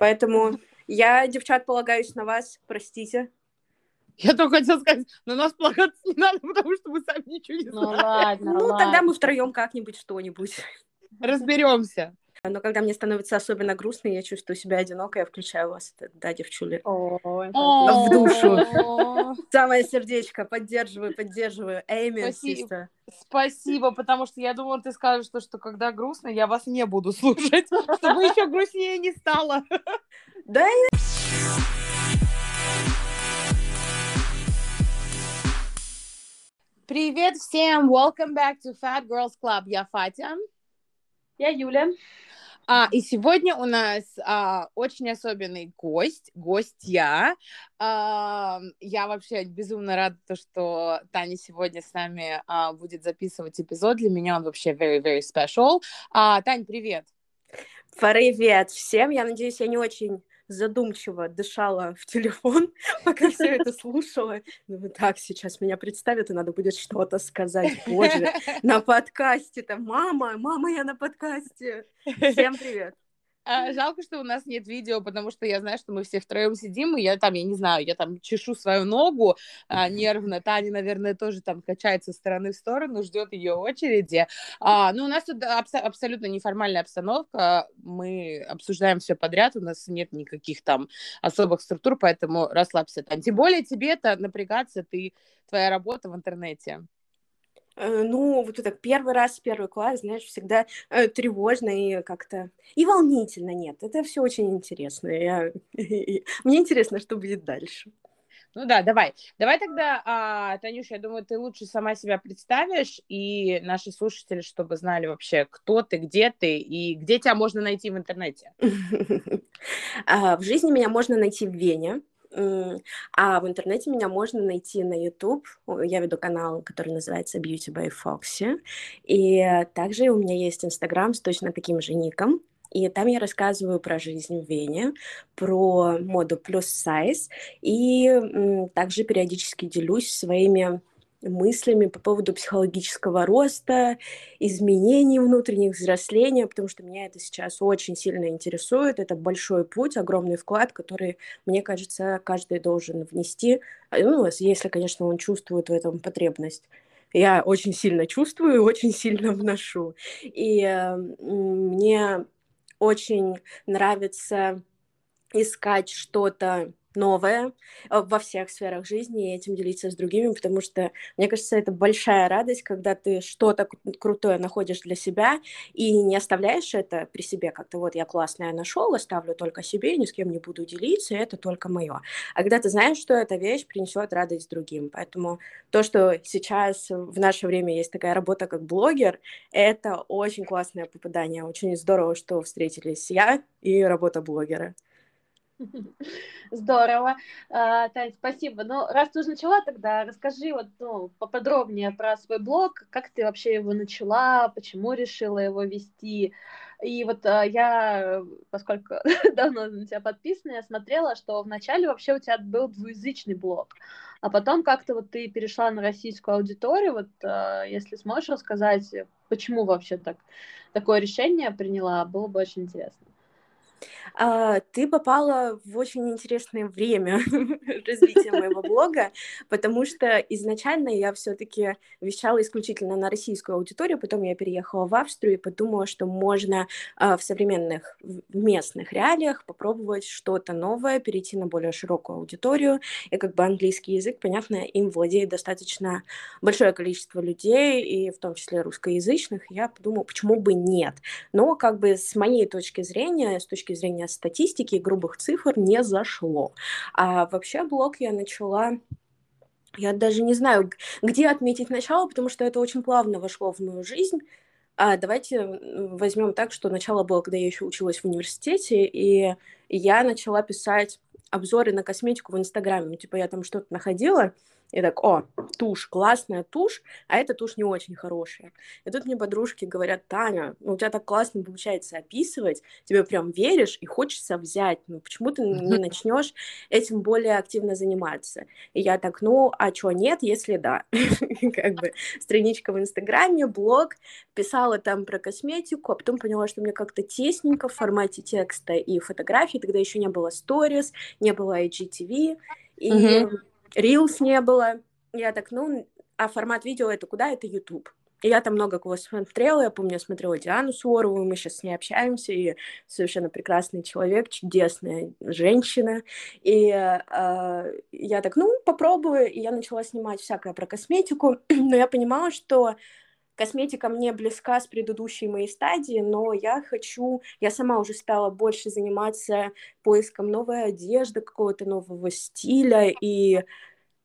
Поэтому я, девчат, полагаюсь на вас, простите. Я только хотела сказать, на нас полагаться не надо, потому что мы сами ничего не Ну знаем. ладно, Ну, ладно. тогда мы втроем как-нибудь что-нибудь. Разберемся. Но когда мне становится особенно грустно, я чувствую себя одинокой, я включаю вас, да, девчули. В душу. Самое сердечко, поддерживаю, поддерживаю. Эймен, Спасибо. Спасибо, потому что я думала, ты скажешь, что, что когда грустно, я вас не буду слушать, чтобы еще грустнее не стало. Да, Привет всем! Welcome back to Fat Girls Club. Я Фатя. Я Юля. А, и сегодня у нас а, очень особенный гость, гостья. А, я вообще безумно рада, то, что Таня сегодня с нами а, будет записывать эпизод. Для меня он вообще very, very special. А, Тань, привет! Привет всем. Я надеюсь, я не очень задумчиво дышала в телефон, пока все это слушала. Думаю, так, сейчас меня представят, и надо будет что-то сказать. Боже, на подкасте-то. Мама, мама, я на подкасте. Всем привет. А, Жалко, что у нас нет видео, потому что я знаю, что мы все втроем сидим, и я там, я не знаю, я там чешу свою ногу а, нервно. Таня, наверное, тоже там качается с стороны в сторону, ждет ее очереди. А, ну, у нас тут абс- абсолютно неформальная обстановка. Мы обсуждаем все подряд, у нас нет никаких там особых структур, поэтому расслабься, Тань. Тем более тебе это напрягаться, ты твоя работа в интернете. Э, Ну, вот это первый раз, первый класс, знаешь, всегда э, тревожно и как-то... И волнительно, нет. Это все очень интересно. Я... Мне интересно, что будет дальше. Ну да, давай. Давай тогда, а, Танюш, я думаю, ты лучше сама себя представишь, и наши слушатели, чтобы знали вообще, кто ты, где ты, и где тебя можно найти в интернете. А, В жизни меня можно найти в Вене, а в интернете меня можно найти на YouTube. Я веду канал, который называется Beauty by Foxy. И также у меня есть Инстаграм с точно таким же ником. И там я рассказываю про жизнь в Вене, про моду плюс сайз, и также периодически делюсь своими мыслями по поводу психологического роста, изменений внутренних, взросления, потому что меня это сейчас очень сильно интересует. Это большой путь, огромный вклад, который, мне кажется, каждый должен внести, а, ну, если, конечно, он чувствует в этом потребность. Я очень сильно чувствую очень сильно вношу. И э, мне очень нравится искать что-то новое э, во всех сферах жизни и этим делиться с другими, потому что, мне кажется, это большая радость, когда ты что-то кру- крутое находишь для себя и не оставляешь это при себе, как-то вот я классное нашел, оставлю только себе, ни с кем не буду делиться, это только мое. А когда ты знаешь, что эта вещь принесет радость другим. Поэтому то, что сейчас в наше время есть такая работа, как блогер, это очень классное попадание. Очень здорово, что встретились я и работа блогера. Здорово. А, Тань, спасибо. Ну, раз ты уже начала, тогда расскажи вот, ну, поподробнее про свой блог, как ты вообще его начала, почему решила его вести. И вот а, я, поскольку давно на тебя подписана, я смотрела, что вначале вообще у тебя был двуязычный блог, а потом как-то вот ты перешла на российскую аудиторию. Вот а, если сможешь рассказать, почему вообще так такое решение приняла, было бы очень интересно. А, Ты попала в очень интересное время развития моего блога, потому что изначально я все-таки вещала исключительно на российскую аудиторию, потом я переехала в Австрию и подумала, что можно а, в современных в- местных реалиях попробовать что-то новое, перейти на более широкую аудиторию. И как бы английский язык, понятно, им владеет достаточно большое количество людей, и в том числе русскоязычных. Я подумала, почему бы нет? Но как бы с моей точки зрения, с точки зрения статистики и грубых цифр, не зашло. А вообще блог я начала я даже не знаю, где отметить начало, потому что это очень плавно вошло в мою жизнь. А давайте возьмем так, что начало было, когда я еще училась в университете, и я начала писать обзоры на косметику в Инстаграме. Ну, типа я там что-то находила, И так, о, тушь, классная тушь, а эта тушь не очень хорошая. И тут мне подружки говорят, Таня, ну у тебя так классно получается описывать, тебе прям веришь и хочется взять, ну почему ты не начнешь этим более активно заниматься? И я так, ну, а что нет, если да? Как бы страничка в Инстаграме, блог, писала там про косметику, а потом поняла, что мне как-то тесненько в формате текста и фотографий, тогда еще не было сторис, не было IGTV, и Reels не было. Я так, ну, а формат видео это куда? Это YouTube. И я там много кого смотрела, я помню, я смотрела Диану Суорову, мы сейчас с ней общаемся, и совершенно прекрасный человек, чудесная женщина. И э, я так, ну, попробую, и я начала снимать всякое про косметику, но я понимала, что косметика мне близка с предыдущей моей стадии, но я хочу, я сама уже стала больше заниматься поиском новой одежды, какого-то нового стиля, и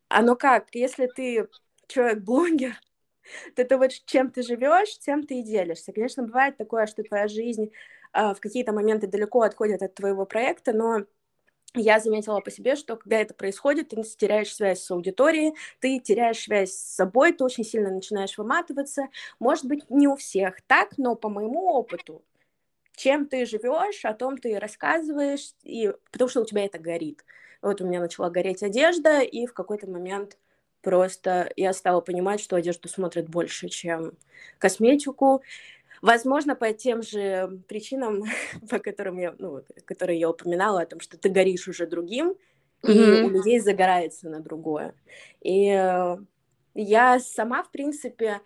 оно как, если ты человек-блогер, то это вот чем ты живешь, тем ты и делишься. Конечно, бывает такое, что твоя жизнь э, в какие-то моменты далеко отходит от твоего проекта, но я заметила по себе, что когда это происходит, ты теряешь связь с аудиторией, ты теряешь связь с собой, ты очень сильно начинаешь выматываться. Может быть, не у всех так, но по моему опыту, чем ты живешь, о том ты рассказываешь, и потому что у тебя это горит. Вот у меня начала гореть одежда, и в какой-то момент просто я стала понимать, что одежду смотрят больше, чем косметику. Возможно, по тем же причинам, по которым я, ну, которые я упоминала, о том, что ты горишь уже другим, mm-hmm. и у людей загорается на другое. И э, я сама, в принципе,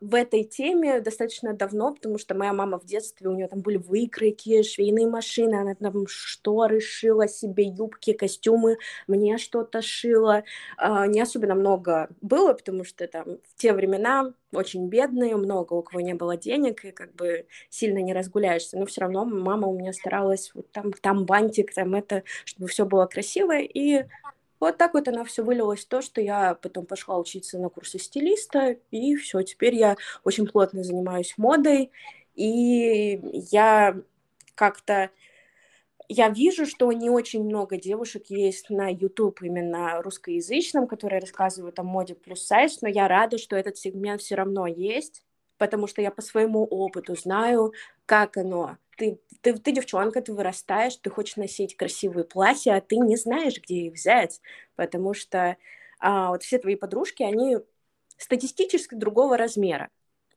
в этой теме достаточно давно, потому что моя мама в детстве, у нее там были выкройки, швейные машины, она там шторы шила себе, юбки, костюмы, мне что-то шила. А, не особенно много было, потому что там в те времена очень бедные, много у кого не было денег, и как бы сильно не разгуляешься. Но все равно мама у меня старалась, вот там, там бантик, там это, чтобы все было красиво, и вот так вот оно все вылилось то, что я потом пошла учиться на курсы стилиста, и все, теперь я очень плотно занимаюсь модой, и я как-то я вижу, что не очень много девушек есть на YouTube именно русскоязычном, которые рассказывают о моде плюс сайз, но я рада, что этот сегмент все равно есть, потому что я по своему опыту знаю, как оно ты, ты, ты девчонка, ты вырастаешь, ты хочешь носить красивые платья, а ты не знаешь, где их взять, потому что а, вот все твои подружки, они статистически другого размера.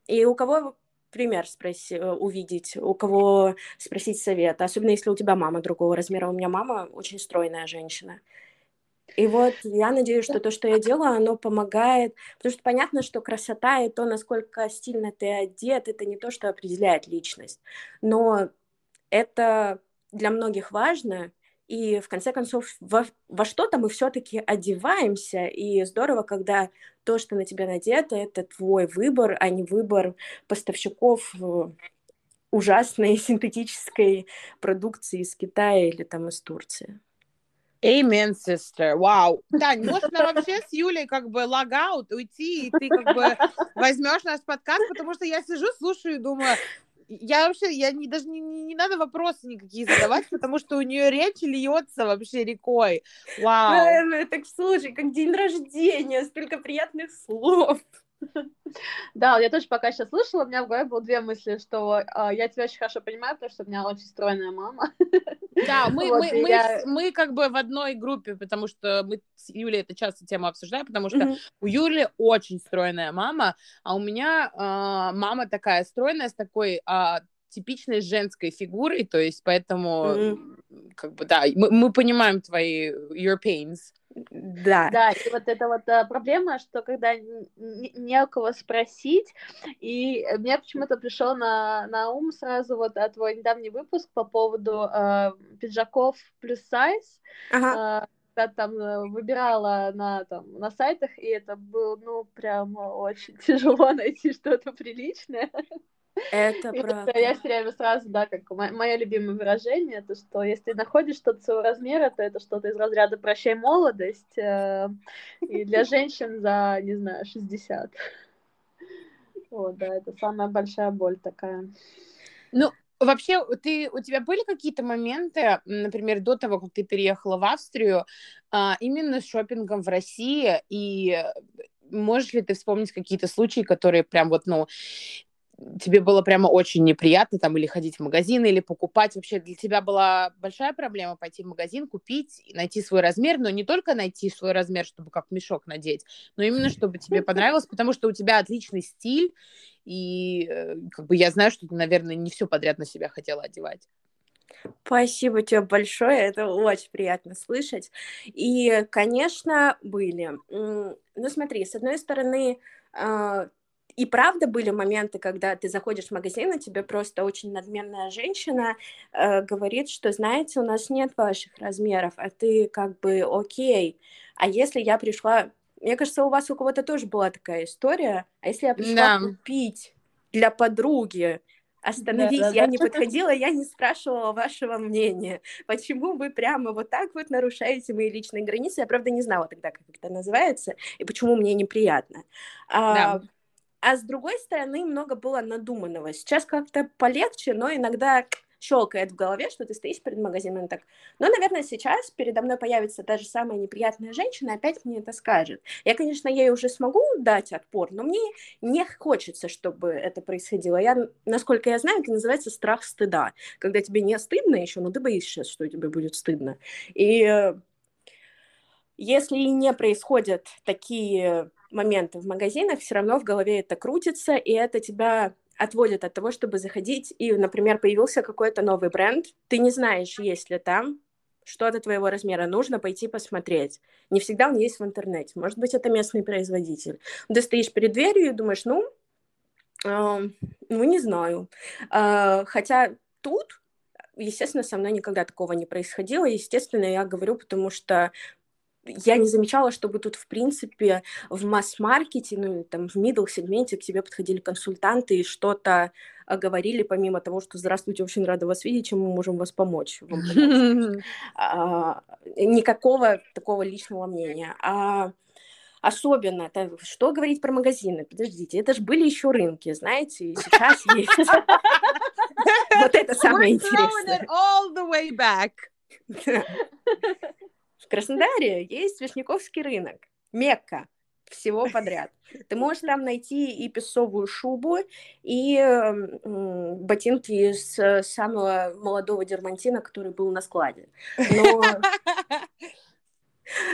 И у кого пример спроси, э, увидеть, у кого спросить совет, особенно если у тебя мама другого размера. У меня мама очень стройная женщина. И вот я надеюсь, что то, что я делаю, оно помогает, потому что понятно, что красота и то, насколько стильно ты одет, это не то, что определяет личность, но это для многих важно, и в конце концов во, во что-то мы все-таки одеваемся, и здорово, когда то, что на тебя надето, это твой выбор, а не выбор поставщиков э, ужасной синтетической продукции из Китая или там из Турции. Amen, sister. Вау. Тань, можно вообще с Юлей как бы логаут, уйти, и ты как бы возьмешь наш подкаст, потому что я сижу, слушаю и думаю, я вообще, я не, даже не, не, не надо вопросы никакие задавать, потому что у нее речь льется вообще рекой. Вау. Так слушай, как день рождения, столько приятных слов. Да, я тоже пока сейчас слушала, у меня в голове было две мысли, что э, я тебя очень хорошо понимаю, потому что у меня очень стройная мама. Да, мы, вот, мы, мы, я... мы как бы в одной группе, потому что мы с Юлей это часто тему обсуждаем, потому что mm-hmm. у Юли очень стройная мама, а у меня э, мама такая стройная, с такой э, типичной женской фигурой, то есть поэтому, mm-hmm. как бы, да, мы, мы понимаем твои, your pains. Да. Да, и вот эта вот а, проблема, что когда не, не у кого спросить, и мне почему-то пришел на, на ум сразу вот а, твой недавний выпуск по поводу а, пиджаков плюс сайз, ага. а, когда там э, выбирала на, там, на сайтах, и это было, ну, прям очень тяжело найти что-то приличное. Это и правда. Я все время сразу, да, как мое любимое выражение, то что если находишь что-то своего размера, то это что-то из разряда «прощай молодость», э, и для женщин за, не знаю, 60. Вот, да, это самая большая боль такая. Ну, Вообще, ты, у тебя были какие-то моменты, например, до того, как ты переехала в Австрию, а, именно с шопингом в России, и можешь ли ты вспомнить какие-то случаи, которые прям вот, ну, тебе было прямо очень неприятно там или ходить в магазин, или покупать? Вообще для тебя была большая проблема пойти в магазин, купить, найти свой размер, но не только найти свой размер, чтобы как мешок надеть, но именно чтобы тебе понравилось, потому что у тебя отличный стиль, и э, как бы я знаю, что ты, наверное, не все подряд на себя хотела одевать. Спасибо тебе большое, это очень приятно слышать. И, конечно, были. Ну, смотри, с одной стороны, а, и правда были моменты, когда ты заходишь в магазин, и тебе просто очень надменная женщина э, говорит, что, знаете, у нас нет ваших размеров, а ты как бы окей. А если я пришла... Мне кажется, у вас у кого-то тоже была такая история. А если я пришла да. купить для подруги, остановись, да, да, я да. не подходила, я не спрашивала вашего мнения. Почему вы прямо вот так вот нарушаете мои личные границы? Я, правда, не знала тогда, как это называется, и почему мне неприятно. А, да. А с другой стороны, много было надуманного. Сейчас как-то полегче, но иногда щелкает в голове, что ты стоишь перед магазином так. Но, наверное, сейчас передо мной появится та же самая неприятная женщина, опять мне это скажет. Я, конечно, ей уже смогу дать отпор, но мне не хочется, чтобы это происходило. Я, насколько я знаю, это называется страх стыда. Когда тебе не стыдно еще, но ты боишься, что тебе будет стыдно. И э, если не происходят такие моменты в магазинах, все равно в голове это крутится, и это тебя отводит от того, чтобы заходить, и, например, появился какой-то новый бренд, ты не знаешь, есть ли там что-то твоего размера, нужно пойти посмотреть. Не всегда он есть в интернете. Может быть, это местный производитель. Ты стоишь перед дверью и думаешь, ну, э, ну, не знаю. Э, хотя тут естественно, со мной никогда такого не происходило. Естественно, я говорю, потому что я не замечала, чтобы тут, в принципе, в масс-маркете, ну, там, в middle-сегменте к тебе подходили консультанты и что-то а, говорили, помимо того, что «Здравствуйте, очень рада вас видеть, чем мы можем вас помочь?» а, Никакого такого личного мнения. А особенно, это, что говорить про магазины? Подождите, это же были еще рынки, знаете, и сейчас есть. Вот это самое интересное. Краснодаре есть Вишняковский рынок, Мекка всего подряд. Ты можешь там найти и песовую шубу, и ботинки из самого молодого дермантина, который был на складе. Но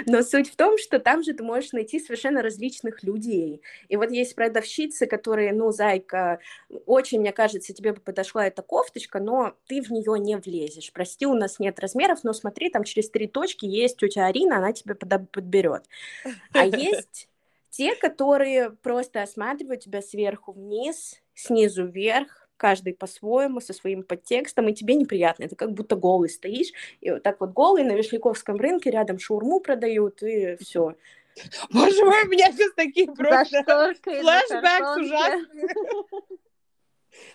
но суть в том, что там же ты можешь найти совершенно различных людей. И вот есть продавщицы, которые, ну, зайка, очень, мне кажется, тебе бы подошла эта кофточка, но ты в нее не влезешь. Прости, у нас нет размеров, но смотри, там через три точки есть тетя Арина, она тебе подберет. А есть те, которые просто осматривают тебя сверху вниз, снизу вверх, каждый по-своему, со своим подтекстом, и тебе неприятно. Это как будто голый стоишь, и вот так вот голый на Вишняковском рынке рядом шаурму продают, и все. Боже мой, у меня сейчас такие просто флешбэк ужасные.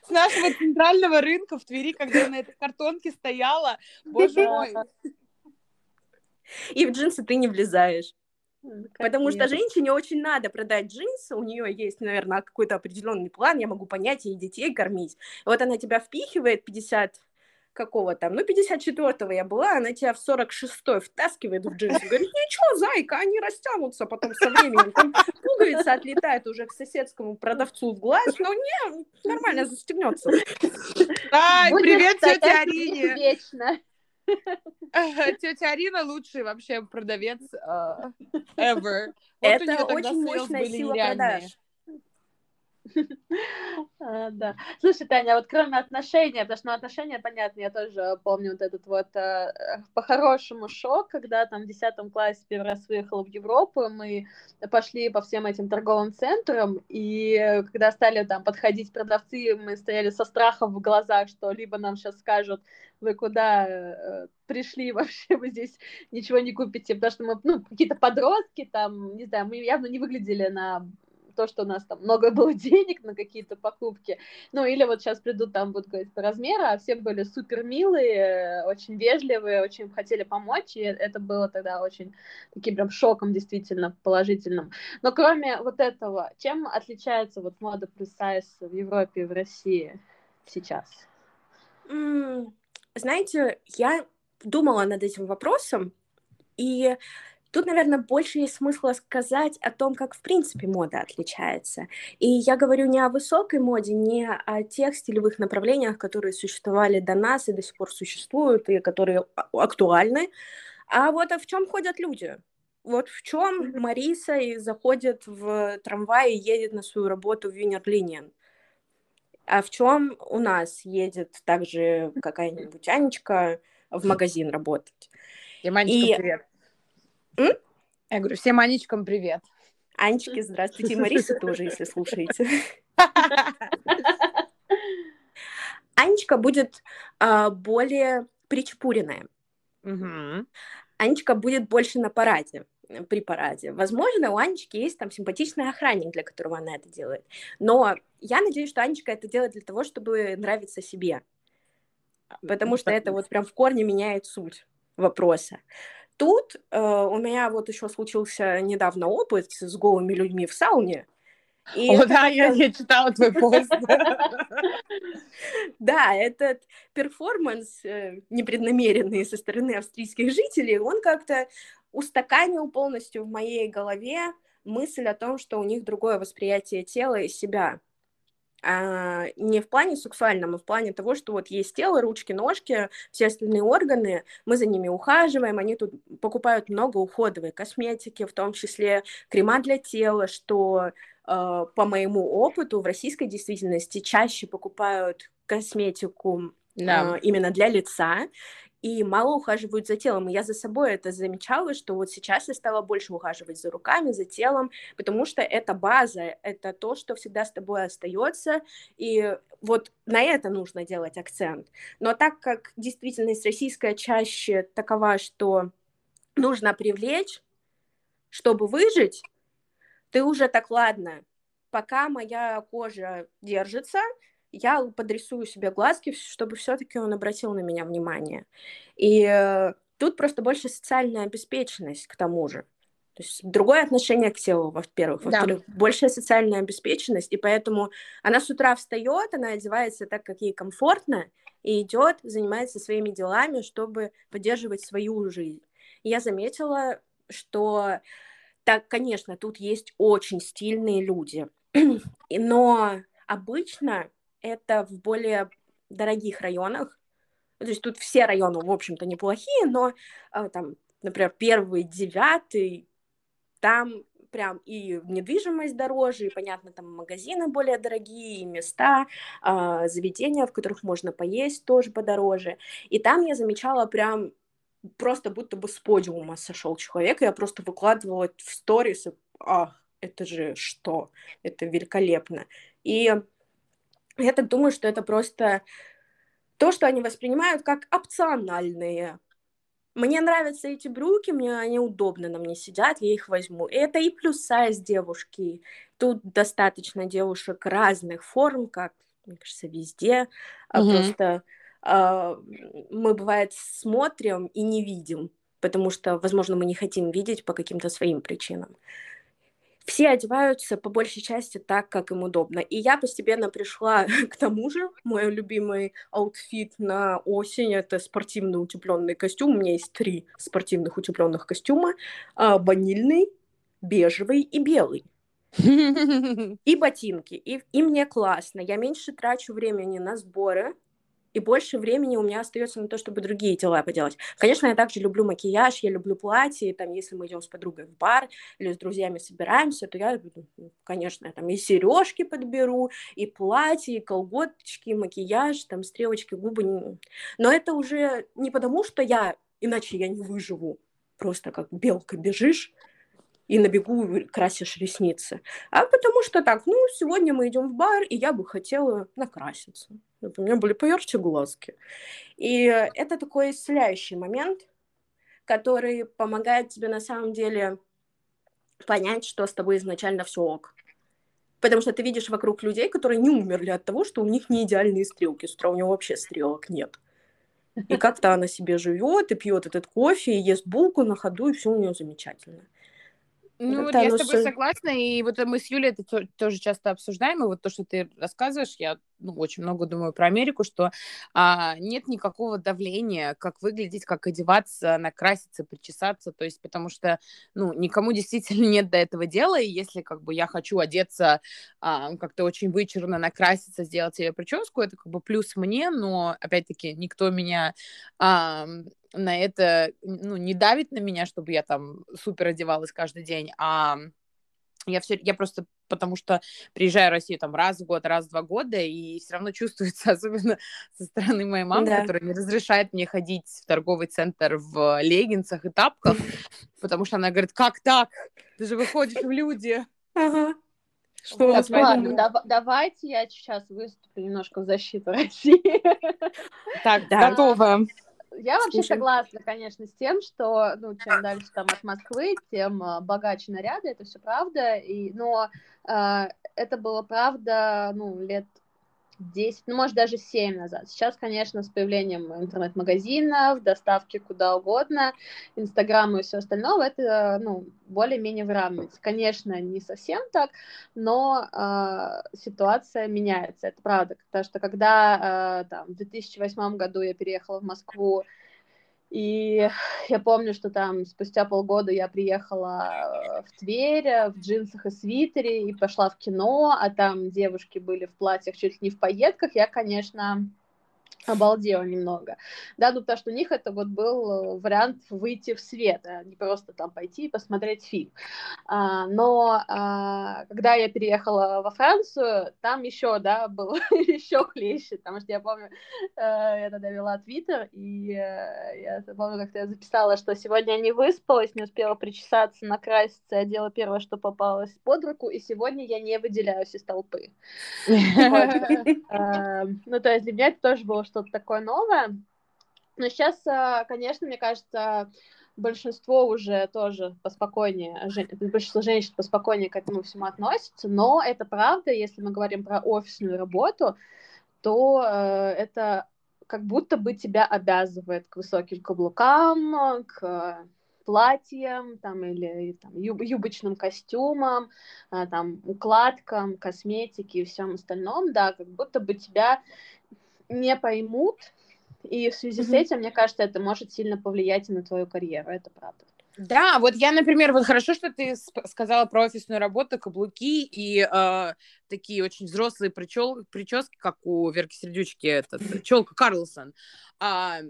С нашего центрального рынка в Твери, когда я на этой картонке стояла, боже мой. И в джинсы ты не влезаешь. Потому что женщине очень надо продать джинсы, у нее есть, наверное, какой-то определенный план, я могу понять, ей детей кормить. Вот она тебя впихивает 50 какого там, ну, 54-го я была, она тебя в 46-й втаскивает в джинсы, говорит, ничего, зайка, они растянутся потом со временем, там пуговица отлетает уже к соседскому продавцу в глаз, но не, нормально застегнется. Ай, привет, тетя Арине! Вечно. Тетя Арина лучший вообще продавец uh, ever. Это очень мощная сила продаж. А, да. Слушай, Таня, вот кроме отношений, потому что ну, отношения, понятно, я тоже помню вот этот вот э, по-хорошему шок, когда там в 10 классе первый раз выехала в Европу, мы пошли по всем этим торговым центрам, и когда стали там подходить продавцы, мы стояли со страхом в глазах, что либо нам сейчас скажут, вы куда э, пришли вообще, вы здесь ничего не купите, потому что мы, ну, какие-то подростки там, не знаю, мы явно не выглядели на то, что у нас там много было денег на какие-то покупки. Ну, или вот сейчас придут там, будут говорить по размеру, а все были супер милые, очень вежливые, очень хотели помочь, и это было тогда очень таким прям шоком действительно положительным. Но кроме вот этого, чем отличается вот мода плюс сайз в Европе и в России сейчас? Знаете, я думала над этим вопросом, и Тут, наверное, больше есть смысла сказать о том, как в принципе мода отличается. И я говорю не о высокой моде, не о тех стилевых направлениях, которые существовали до нас и до сих пор существуют, и которые актуальны, а вот а в чем ходят люди. Вот в чем Мариса и заходит в трамвай и едет на свою работу в Винерлинien. А в чем у нас едет также какая-нибудь Анечка в магазин работать. И Манечка, и... привет. М? Я говорю, всем Анечкам привет. Анечки, здравствуйте. И Мариса тоже, если слушаете. Анечка будет а, более причпуренная. Угу. Анечка будет больше на параде при параде. Возможно, у Анечки есть там симпатичный охранник, для которого она это делает. Но я надеюсь, что Анечка это делает для того, чтобы нравиться себе. Потому что это вот прям в корне меняет суть вопроса. Тут э, у меня вот еще случился недавно опыт с голыми людьми в сауне. И О, да, я, я читала твой пост. Да, этот перформанс э, непреднамеренный со стороны австрийских жителей, он как-то устаканил полностью в моей голове мысль о том, что у них другое восприятие тела и себя а, не в плане сексуальном, а в плане того, что вот есть тело, ручки, ножки, все остальные органы, мы за ними ухаживаем, они тут покупают много уходовой косметики, в том числе крема для тела, что э, по моему опыту в российской действительности чаще покупают косметику да. э, именно для лица, и мало ухаживают за телом. И я за собой это замечала, что вот сейчас я стала больше ухаживать за руками, за телом, потому что это база, это то, что всегда с тобой остается, и вот на это нужно делать акцент. Но так как действительность российская чаще такова, что нужно привлечь, чтобы выжить, ты уже так, ладно, пока моя кожа держится, я подрисую себе глазки, чтобы все-таки он обратил на меня внимание. И э, тут просто больше социальная обеспеченность к тому же. То есть другое отношение к телу, во-первых. Во-вторых, да. большая социальная обеспеченность, и поэтому она с утра встает, она одевается так, как ей комфортно, и идет, занимается своими делами, чтобы поддерживать свою жизнь. И я заметила, что так, конечно, тут есть очень стильные люди, но обычно это в более дорогих районах. То есть тут все районы, в общем-то, неплохие, но э, там, например, первый, девятый, там прям и недвижимость дороже, и, понятно, там магазины более дорогие, и места, э, заведения, в которых можно поесть, тоже подороже. И там я замечала прям просто будто бы с подиума сошел человек, и я просто выкладывала в сторис, ах, это же что? Это великолепно. И я так думаю, что это просто то, что они воспринимают как опциональные. Мне нравятся эти брюки, мне они удобно на мне сидят, я их возьму. И это и плюс сайз девушки. Тут достаточно девушек разных форм, как, мне кажется, везде. Угу. Просто э, мы, бывает, смотрим и не видим, потому что, возможно, мы не хотим видеть по каким-то своим причинам все одеваются по большей части так, как им удобно. И я постепенно пришла к тому же. Мой любимый outfit на осень это спортивный утепленный костюм. У меня есть три спортивных утепленных костюма: а, ванильный, бежевый и белый. И ботинки. И, и мне классно. Я меньше трачу времени на сборы, и больше времени у меня остается на то, чтобы другие дела поделать. Конечно, я также люблю макияж, я люблю платье, там, если мы идем с подругой в бар или с друзьями собираемся, то я, конечно, я, там и сережки подберу, и платье, и колготочки, и макияж, там стрелочки, губы. Но это уже не потому, что я, иначе я не выживу, просто как белка бежишь, и на бегу красишь ресницы. А потому что так, ну, сегодня мы идем в бар, и я бы хотела накраситься. У меня были поярче глазки. И это такой исцеляющий момент, который помогает тебе на самом деле понять, что с тобой изначально все ок. Потому что ты видишь вокруг людей, которые не умерли от того, что у них не идеальные стрелки. С утра у него вообще стрелок нет. И как-то она себе живет, и пьет этот кофе, и ест булку на ходу, и все у нее замечательно. Ну, вот я с тобой согласна, и вот мы с Юлей это тоже часто обсуждаем, и вот то, что ты рассказываешь, я ну, очень много думаю про Америку, что а, нет никакого давления, как выглядеть, как одеваться, накраситься, причесаться, то есть потому что, ну, никому действительно нет до этого дела, и если как бы я хочу одеться а, как-то очень вычурно, накраситься, сделать себе прическу, это как бы плюс мне, но, опять-таки, никто меня а, на это, ну, не давит на меня, чтобы я там супер одевалась каждый день, а я все, я просто потому что приезжаю в Россию там раз в год, раз в два года, и все равно чувствуется, особенно со стороны моей мамы, да. которая не разрешает мне ходить в торговый центр в леггинсах и тапках, потому что она говорит, как так? Ты же выходишь в люди. Ага. Что так, ладно, дав- давайте я сейчас выступлю немножко в защиту России. Так, да. готова. Я вообще Слушай. согласна, конечно, с тем, что, ну, чем дальше там от Москвы, тем uh, богаче наряды, это все правда, и, но uh, это было правда, ну, лет 10, ну, может, даже 7 назад. Сейчас, конечно, с появлением интернет-магазинов, доставки куда угодно, Инстаграма и все остальное, это, ну, более-менее выравнивается. Конечно, не совсем так, но э, ситуация меняется, это правда. Потому что когда э, там, в 2008 году я переехала в Москву, и я помню, что там спустя полгода я приехала в Тверь в джинсах и свитере и пошла в кино, а там девушки были в платьях чуть ли не в пайетках. Я, конечно, обалдела немного, да, ну потому что у них это вот был вариант выйти в свет, а не просто там пойти и посмотреть фильм. А, но а, когда я переехала во Францию, там еще, да, был еще хлеще, потому что я помню, э, я тогда вела твиттер, и э, я помню, как-то я записала, что сегодня я не выспалась, не успела причесаться, накраситься, я делала первое, что попалось под руку, и сегодня я не выделяюсь из толпы. Э, ну, то есть для меня это тоже было что-то такое новое. Но сейчас, а, конечно, мне кажется, большинство уже тоже поспокойнее, большинство женщин поспокойнее к этому всему относится, но это правда, если мы говорим про офисную работу, то э, это как будто бы тебя обязывает к высоким каблукам, к платьям там, или там, юб юбочным костюмам, э, там, укладкам, косметике и всем остальном, да, как будто бы тебя не поймут, и в связи mm-hmm. с этим, мне кажется, это может сильно повлиять и на твою карьеру, это правда. Да, вот я, например, вот хорошо, что ты сказала про офисную работу, каблуки и э, такие очень взрослые причел, прически, как у Верки Сердючки, этот, челка Карлсон. Э,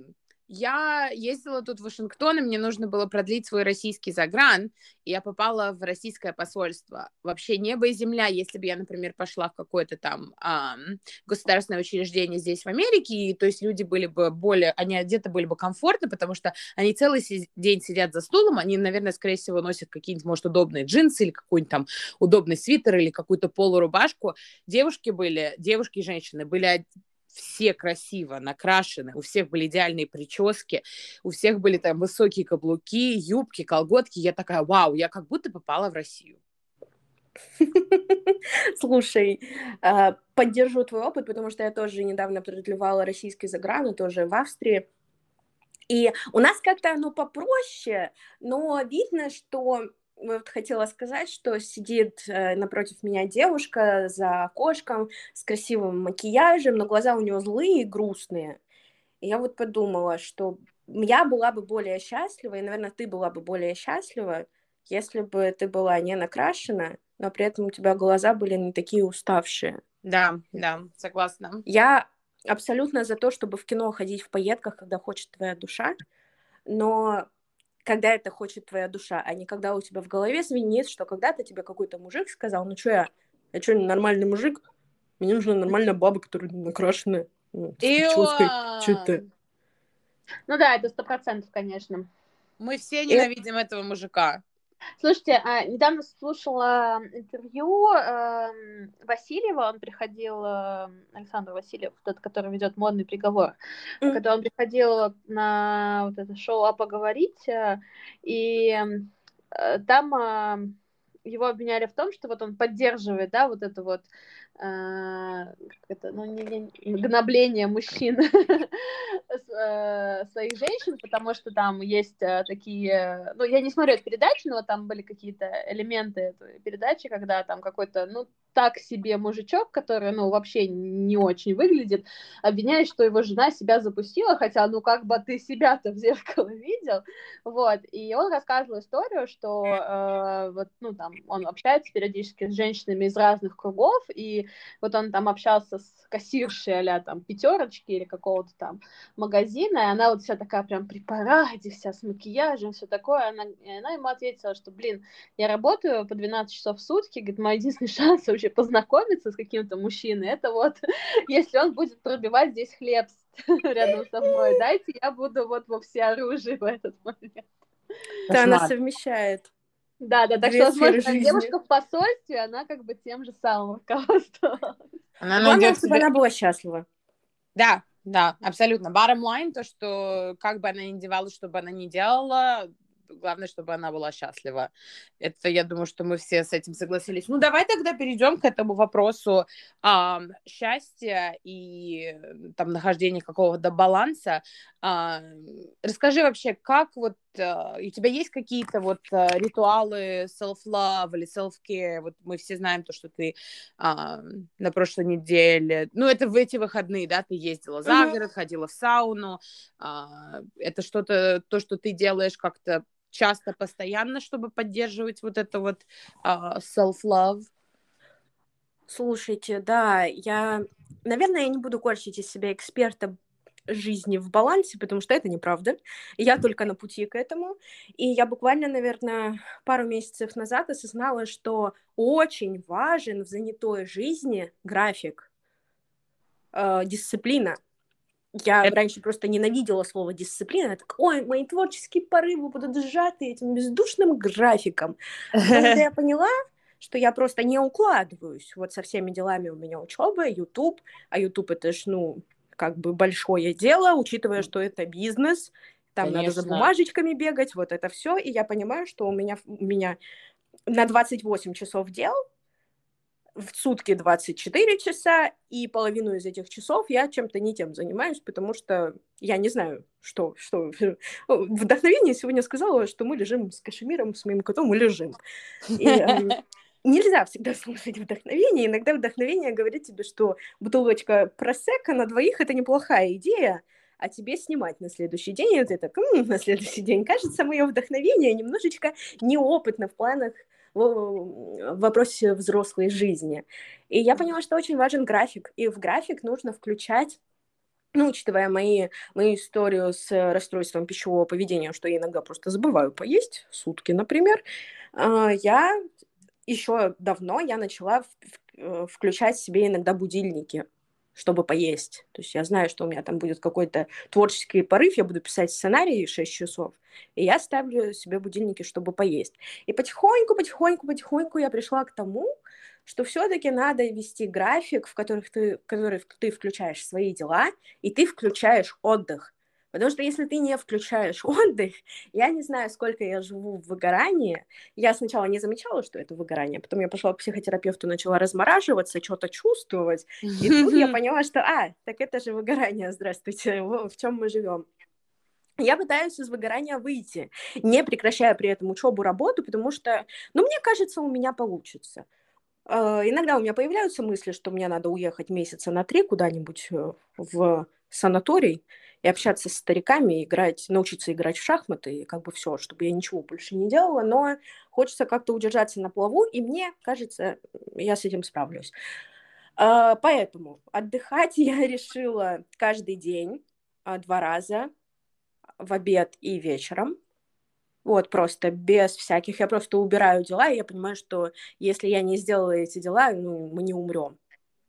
я ездила тут в Вашингтон, и мне нужно было продлить свой российский загран, и я попала в российское посольство. Вообще небо и земля, если бы я, например, пошла в какое-то там эм, государственное учреждение здесь в Америке, и, то есть люди были бы более, они одеты были бы комфортно, потому что они целый день сидят за стулом, они, наверное, скорее всего, носят какие-нибудь, может, удобные джинсы или какой-нибудь там удобный свитер или какую-то полурубашку. Девушки были, девушки и женщины были все красиво накрашены, у всех были идеальные прически, у всех были там высокие каблуки, юбки, колготки. Я такая, вау, я как будто попала в Россию. Слушай, а, поддержу твой опыт, потому что я тоже недавно продлевала российский загран, тоже в Австрии. И у нас как-то оно попроще, но видно, что вот хотела сказать, что сидит э, напротив меня девушка за окошком с красивым макияжем, но глаза у нее злые и грустные. И я вот подумала, что я была бы более счастлива, и, наверное, ты была бы более счастлива, если бы ты была не накрашена, но при этом у тебя глаза были не такие уставшие. Да, да, согласна. Я абсолютно за то, чтобы в кино ходить в пайетках, когда хочет твоя душа, но когда это хочет твоя душа, а не когда у тебя в голове звенит, что когда-то тебе какой-то мужик сказал, ну что я, я что, нормальный мужик? Мне нужна нормальная баба, которая накрашенная. Ну, с Что это? Ну да, это сто процентов, конечно. Мы все ненавидим и... этого мужика. Слушайте, а, недавно слушала интервью э, Васильева, он приходил, э, Александр Васильев, тот, который ведет модный приговор, mm-hmm. когда он приходил на вот это шоу «А поговорить», э, и э, там его обвиняли в том, что вот он поддерживает, да, вот эту вот это, ну, не, не, гнобление мужчин э, своих женщин, потому что там есть э, такие, ну, я не смотрю эту передачу, но там были какие-то элементы этой передачи, когда там какой-то, ну, так себе мужичок, который, ну, вообще не очень выглядит, обвиняет, что его жена себя запустила, хотя, ну, как бы ты себя-то в зеркало видел, вот, и он рассказывал историю, что, э, вот, ну, там, он общается периодически с женщинами из разных кругов, и вот он там общался с кассиршей а там пятерочки или какого-то там магазина, и она вот вся такая прям при параде, вся с макияжем, все такое, она, и она ему ответила, что, блин, я работаю по 12 часов в сутки, говорит, мой единственный шанс вообще познакомиться с каким-то мужчиной, это вот, если он будет пробивать здесь хлеб рядом со мной, дайте я буду вот во всеоружии в этот момент. Да, она совмещает. Да, да, так что, возможно, девушка в посольстве, она как бы тем же самым руководствовалась. Она найдет чтобы она была счастлива. Да, да, абсолютно. Bottom line, то, что как бы она ни девалась, что бы она ни делала, главное, чтобы она была счастлива. Это, я думаю, что мы все с этим согласились. Ну, давай тогда перейдем к этому вопросу э, счастья и там нахождения какого-то баланса. Э, расскажи вообще, как вот э, у тебя есть какие-то вот э, ритуалы self-love или self-care? Вот мы все знаем то, что ты э, на прошлой неделе, ну, это в эти выходные, да, ты ездила за город, mm-hmm. ходила в сауну. Э, это что-то, то, что ты делаешь как-то часто, постоянно, чтобы поддерживать вот это вот uh, self-love? Слушайте, да, я, наверное, я не буду корчить из себя эксперта жизни в балансе, потому что это неправда. Я только на пути к этому. И я буквально, наверное, пару месяцев назад осознала, что очень важен в занятой жизни график, э, дисциплина. Я это... раньше просто ненавидела слово дисциплина. Я так, ой, мои творческие порывы будут сжаты этим бездушным графиком. Когда я поняла, что я просто не укладываюсь вот со всеми делами у меня учеба, YouTube, а YouTube это ж, ну, как бы большое дело, учитывая, что это бизнес, там Конечно. надо за бумажечками бегать, вот это все, и я понимаю, что у меня, у меня на 28 часов дел в сутки 24 часа, и половину из этих часов я чем-то не тем занимаюсь, потому что я не знаю, что, что... Вдохновение сегодня сказала, что мы лежим с Кашемиром, с моим котом, мы лежим. И, эм, нельзя всегда слушать вдохновение. Иногда вдохновение говорит тебе, что бутылочка просека на двоих — это неплохая идея, а тебе снимать на следующий день, и так, м-м, на следующий день. Кажется, мое вдохновение немножечко неопытно в планах в вопросе взрослой жизни. И я поняла, что очень важен график, и в график нужно включать ну, учитывая мои, мою историю с расстройством пищевого поведения, что я иногда просто забываю поесть, сутки, например, а, я еще давно я начала э, включать себе иногда будильники чтобы поесть. То есть я знаю, что у меня там будет какой-то творческий порыв, я буду писать сценарий 6 часов, и я ставлю себе будильники, чтобы поесть. И потихоньку, потихоньку, потихоньку я пришла к тому, что все-таки надо вести график, в которых ты, в который ты включаешь свои дела, и ты включаешь отдых. Потому что если ты не включаешь отдых, я не знаю, сколько я живу в выгорании. Я сначала не замечала, что это выгорание, потом я пошла к психотерапевту, начала размораживаться, что-то чувствовать. И тут я поняла, что, а, так это же выгорание, здравствуйте, в чем мы живем. Я пытаюсь из выгорания выйти, не прекращая при этом учебу, работу, потому что, ну, мне кажется, у меня получится. Uh, иногда у меня появляются мысли, что мне надо уехать месяца на три куда-нибудь э, в санаторий, и общаться с стариками, играть, научиться играть в шахматы, и как бы все, чтобы я ничего больше не делала, но хочется как-то удержаться на плаву, и мне кажется, я с этим справлюсь. А, поэтому отдыхать я решила каждый день, а, два раза, в обед и вечером. Вот, просто без всяких. Я просто убираю дела, и я понимаю, что если я не сделала эти дела, ну, мы не умрем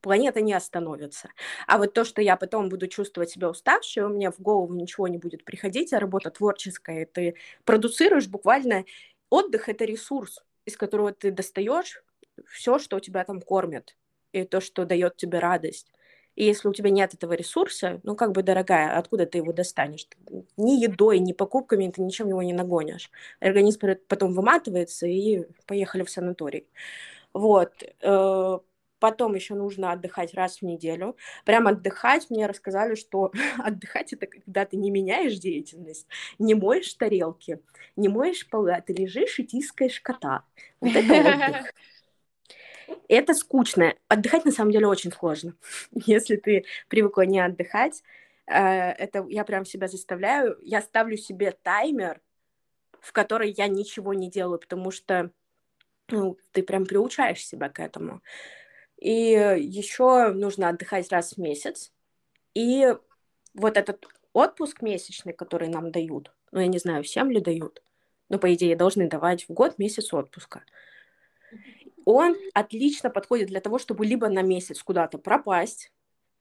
планета не остановится. А вот то, что я потом буду чувствовать себя уставшей, у меня в голову ничего не будет приходить, а работа творческая, ты продуцируешь буквально... Отдых — это ресурс, из которого ты достаешь все, что тебя там кормят, и то, что дает тебе радость. И если у тебя нет этого ресурса, ну, как бы, дорогая, откуда ты его достанешь? Ни едой, ни покупками ты ничем его не нагонишь. Организм потом выматывается, и поехали в санаторий. Вот. Потом еще нужно отдыхать раз в неделю. Прям отдыхать, мне рассказали, что отдыхать это когда ты не меняешь деятельность, не моешь тарелки, не моешь полы, а ты лежишь и тискаешь кота. Вот это отдых. Это скучно. Отдыхать на самом деле очень сложно. Если ты привыкла не отдыхать, э, это я прям себя заставляю. Я ставлю себе таймер, в который я ничего не делаю, потому что ну, ты прям приучаешь себя к этому. И еще нужно отдыхать раз в месяц. И вот этот отпуск месячный, который нам дают, ну, я не знаю, всем ли дают, но, по идее, должны давать в год месяц отпуска. Он отлично подходит для того, чтобы либо на месяц куда-то пропасть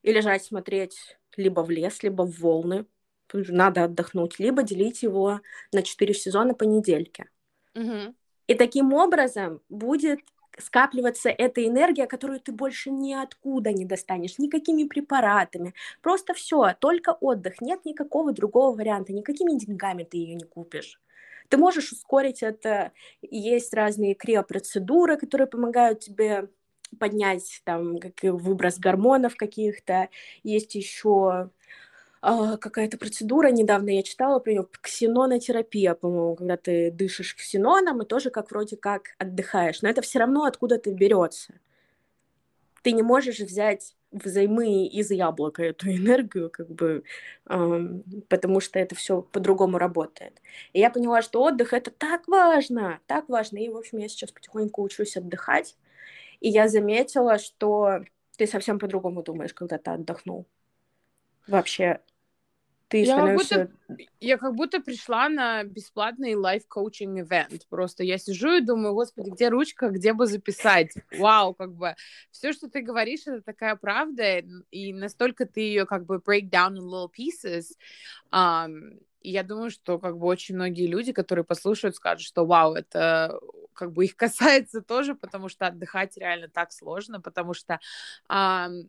и лежать смотреть либо в лес, либо в волны, надо отдохнуть, либо делить его на четыре сезона по недельке. Угу. И таким образом будет скапливаться эта энергия, которую ты больше ниоткуда не достанешь, никакими препаратами. Просто все, только отдых, нет никакого другого варианта, никакими деньгами ты ее не купишь. Ты можешь ускорить это, есть разные криопроцедуры, которые помогают тебе поднять там как выброс гормонов каких-то, есть еще а, какая-то процедура, недавно я читала про нее, ксенонотерапия, по-моему, когда ты дышишь ксеноном и тоже как вроде как отдыхаешь, но это все равно откуда-то берется. Ты не можешь взять взаймы из яблока эту энергию, как бы, эм, потому что это все по-другому работает. И я поняла, что отдых это так важно, так важно. И, в общем, я сейчас потихоньку учусь отдыхать. И я заметила, что ты совсем по-другому думаешь, когда ты отдохнул. Вообще, ты я становишься... Как будто, я как будто пришла на бесплатный лайф-коучинг ивент. Просто я сижу и думаю, господи, где ручка, где бы записать? Вау, как бы все, что ты говоришь, это такая правда, и настолько ты ее как бы break down in little pieces. Um, и я думаю, что как бы очень многие люди, которые послушают, скажут, что вау, это как бы их касается тоже, потому что отдыхать реально так сложно, потому что um,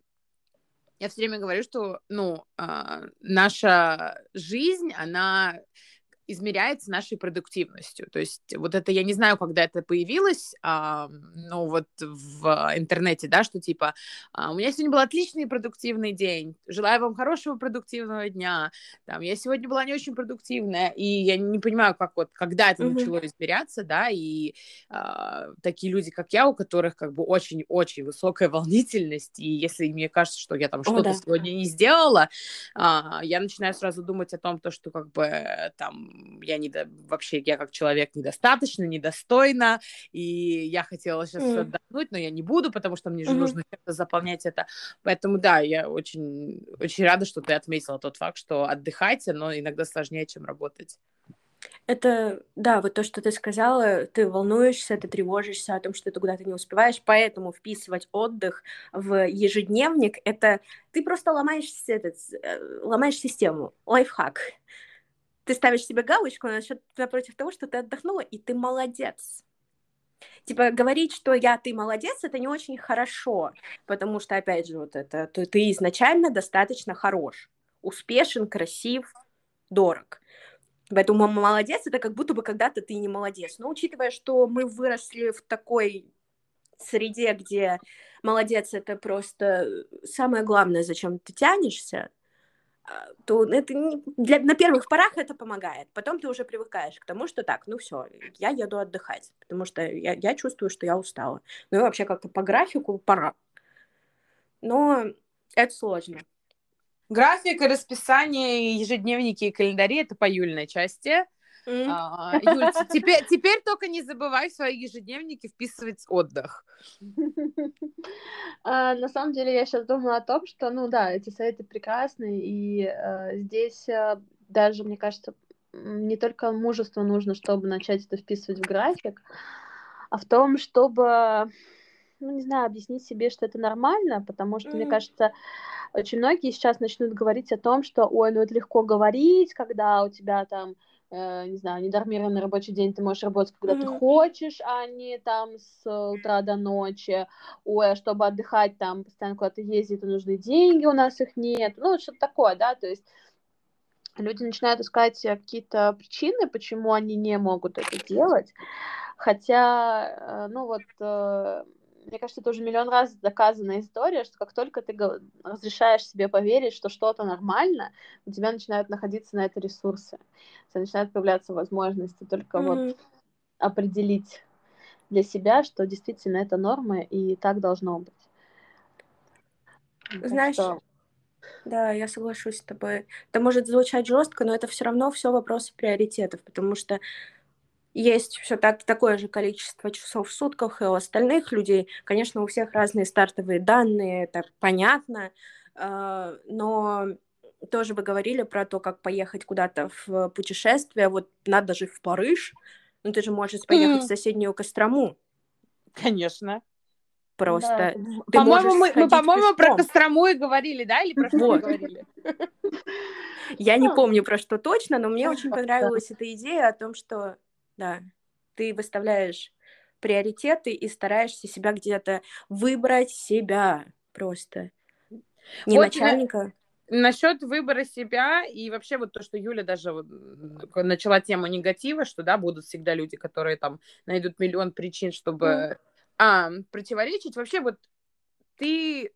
я все время говорю, что, ну, э, наша жизнь, она измеряется нашей продуктивностью. То есть вот это, я не знаю, когда это появилось, а, но вот в интернете, да, что типа а, у меня сегодня был отличный продуктивный день, желаю вам хорошего продуктивного дня, там, я сегодня была не очень продуктивная, и я не понимаю, как вот, когда это mm-hmm. начало измеряться, да, и а, такие люди, как я, у которых как бы очень-очень высокая волнительность, и если мне кажется, что я там что-то да. сегодня не сделала, а, я начинаю сразу думать о том, то, что как бы там я не вообще, я как человек недостаточно, недостойна, и я хотела сейчас mm. отдохнуть, но я не буду, потому что мне же mm-hmm. нужно заполнять это. Поэтому, да, я очень, очень рада, что ты отметила тот факт, что отдыхайте, но иногда сложнее, чем работать. Это, да, вот то, что ты сказала, ты волнуешься, ты тревожишься о том, что ты куда-то не успеваешь, поэтому вписывать отдых в ежедневник, это ты просто ломаешь, этот, э, ломаешь систему, лайфхак ты ставишь себе галочку насчет напротив того, что ты отдохнула, и ты молодец. Типа говорить, что я ты молодец, это не очень хорошо, потому что, опять же, вот это, ты, ты изначально достаточно хорош, успешен, красив, дорог. Поэтому молодец, это как будто бы когда-то ты не молодец. Но учитывая, что мы выросли в такой среде, где молодец это просто самое главное, зачем ты тянешься, то это не, для, на первых порах это помогает. Потом ты уже привыкаешь к тому, что так, ну все, я еду отдыхать, потому что я, я чувствую, что я устала. Ну и вообще как-то по графику пора. Но это сложно. График, расписание, ежедневники и календари — это по Юльной части. Mm. А, Юль, теперь, теперь только не забывай в свои ежедневники вписывать отдых. А, на самом деле, я сейчас думаю о том, что, ну да, эти советы прекрасны, и э, здесь э, даже, мне кажется, не только мужество нужно, чтобы начать это вписывать в график, а в том, чтобы, ну, не знаю, объяснить себе, что это нормально, потому что, мне кажется, очень многие сейчас начнут говорить о том, что, ой, ну это легко говорить, когда у тебя там не знаю, недормированный рабочий день, ты можешь работать, когда mm-hmm. ты хочешь, а не там с утра до ночи. Ой, а чтобы отдыхать там, постоянно куда-то ездить, то нужны деньги, у нас их нет. Ну, что-то такое, да, то есть люди начинают искать какие-то причины, почему они не могут это делать. Хотя, э, ну вот, э, мне кажется, это уже миллион раз доказанная история, что как только ты разрешаешь себе поверить, что что-то нормально, у тебя начинают находиться на это ресурсы, у тебя начинают появляться возможности только mm-hmm. вот определить для себя, что действительно это норма и так должно быть. Знаешь, что... да, я соглашусь с тобой. Это может звучать жестко, но это все равно все вопросы приоритетов, потому что есть все так, такое же количество часов в сутках и у остальных людей. Конечно, у всех разные стартовые данные, это понятно, а, но тоже вы говорили про то, как поехать куда-то в путешествие. Вот надо же в Париж, ну ты же можешь поехать mm. в соседнюю Кострому. Конечно. Просто. Да. По-моему, мы, мы по-моему, про Кострому и говорили, да? Или про что вот. говорили? Я не помню про что точно, но мне очень понравилась эта идея о том, что да. Ты выставляешь приоритеты и стараешься себя где-то выбрать себя просто. Не вот начальника. Насчет выбора себя и вообще вот то, что Юля даже вот начала тему негатива, что да, будут всегда люди, которые там найдут миллион причин, чтобы mm. а, противоречить. Вообще вот ты,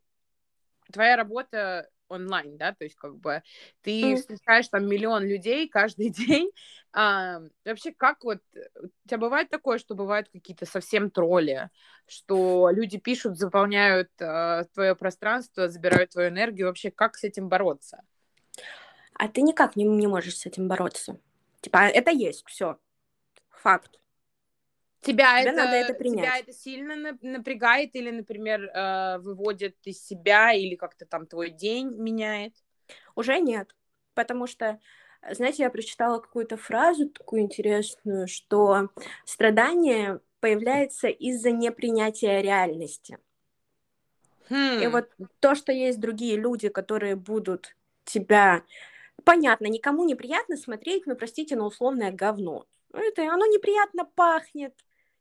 твоя работа онлайн, да, то есть как бы ты встречаешь там миллион людей каждый день. А, вообще, как вот, у тебя бывает такое, что бывают какие-то совсем тролли, что люди пишут, заполняют а, твое пространство, забирают твою энергию, вообще, как с этим бороться? А ты никак не, не можешь с этим бороться. Типа, это есть, все. Факт. Тебя Тебе это, надо это принять. Тебя это сильно напрягает или, например, э, выводит из себя или как-то там твой день меняет? Уже нет, потому что, знаете, я прочитала какую-то фразу такую интересную, что страдание появляется из-за непринятия реальности. Хм. И вот то, что есть другие люди, которые будут тебя... Понятно, никому неприятно смотреть, ну, простите, на условное говно. Это оно неприятно пахнет,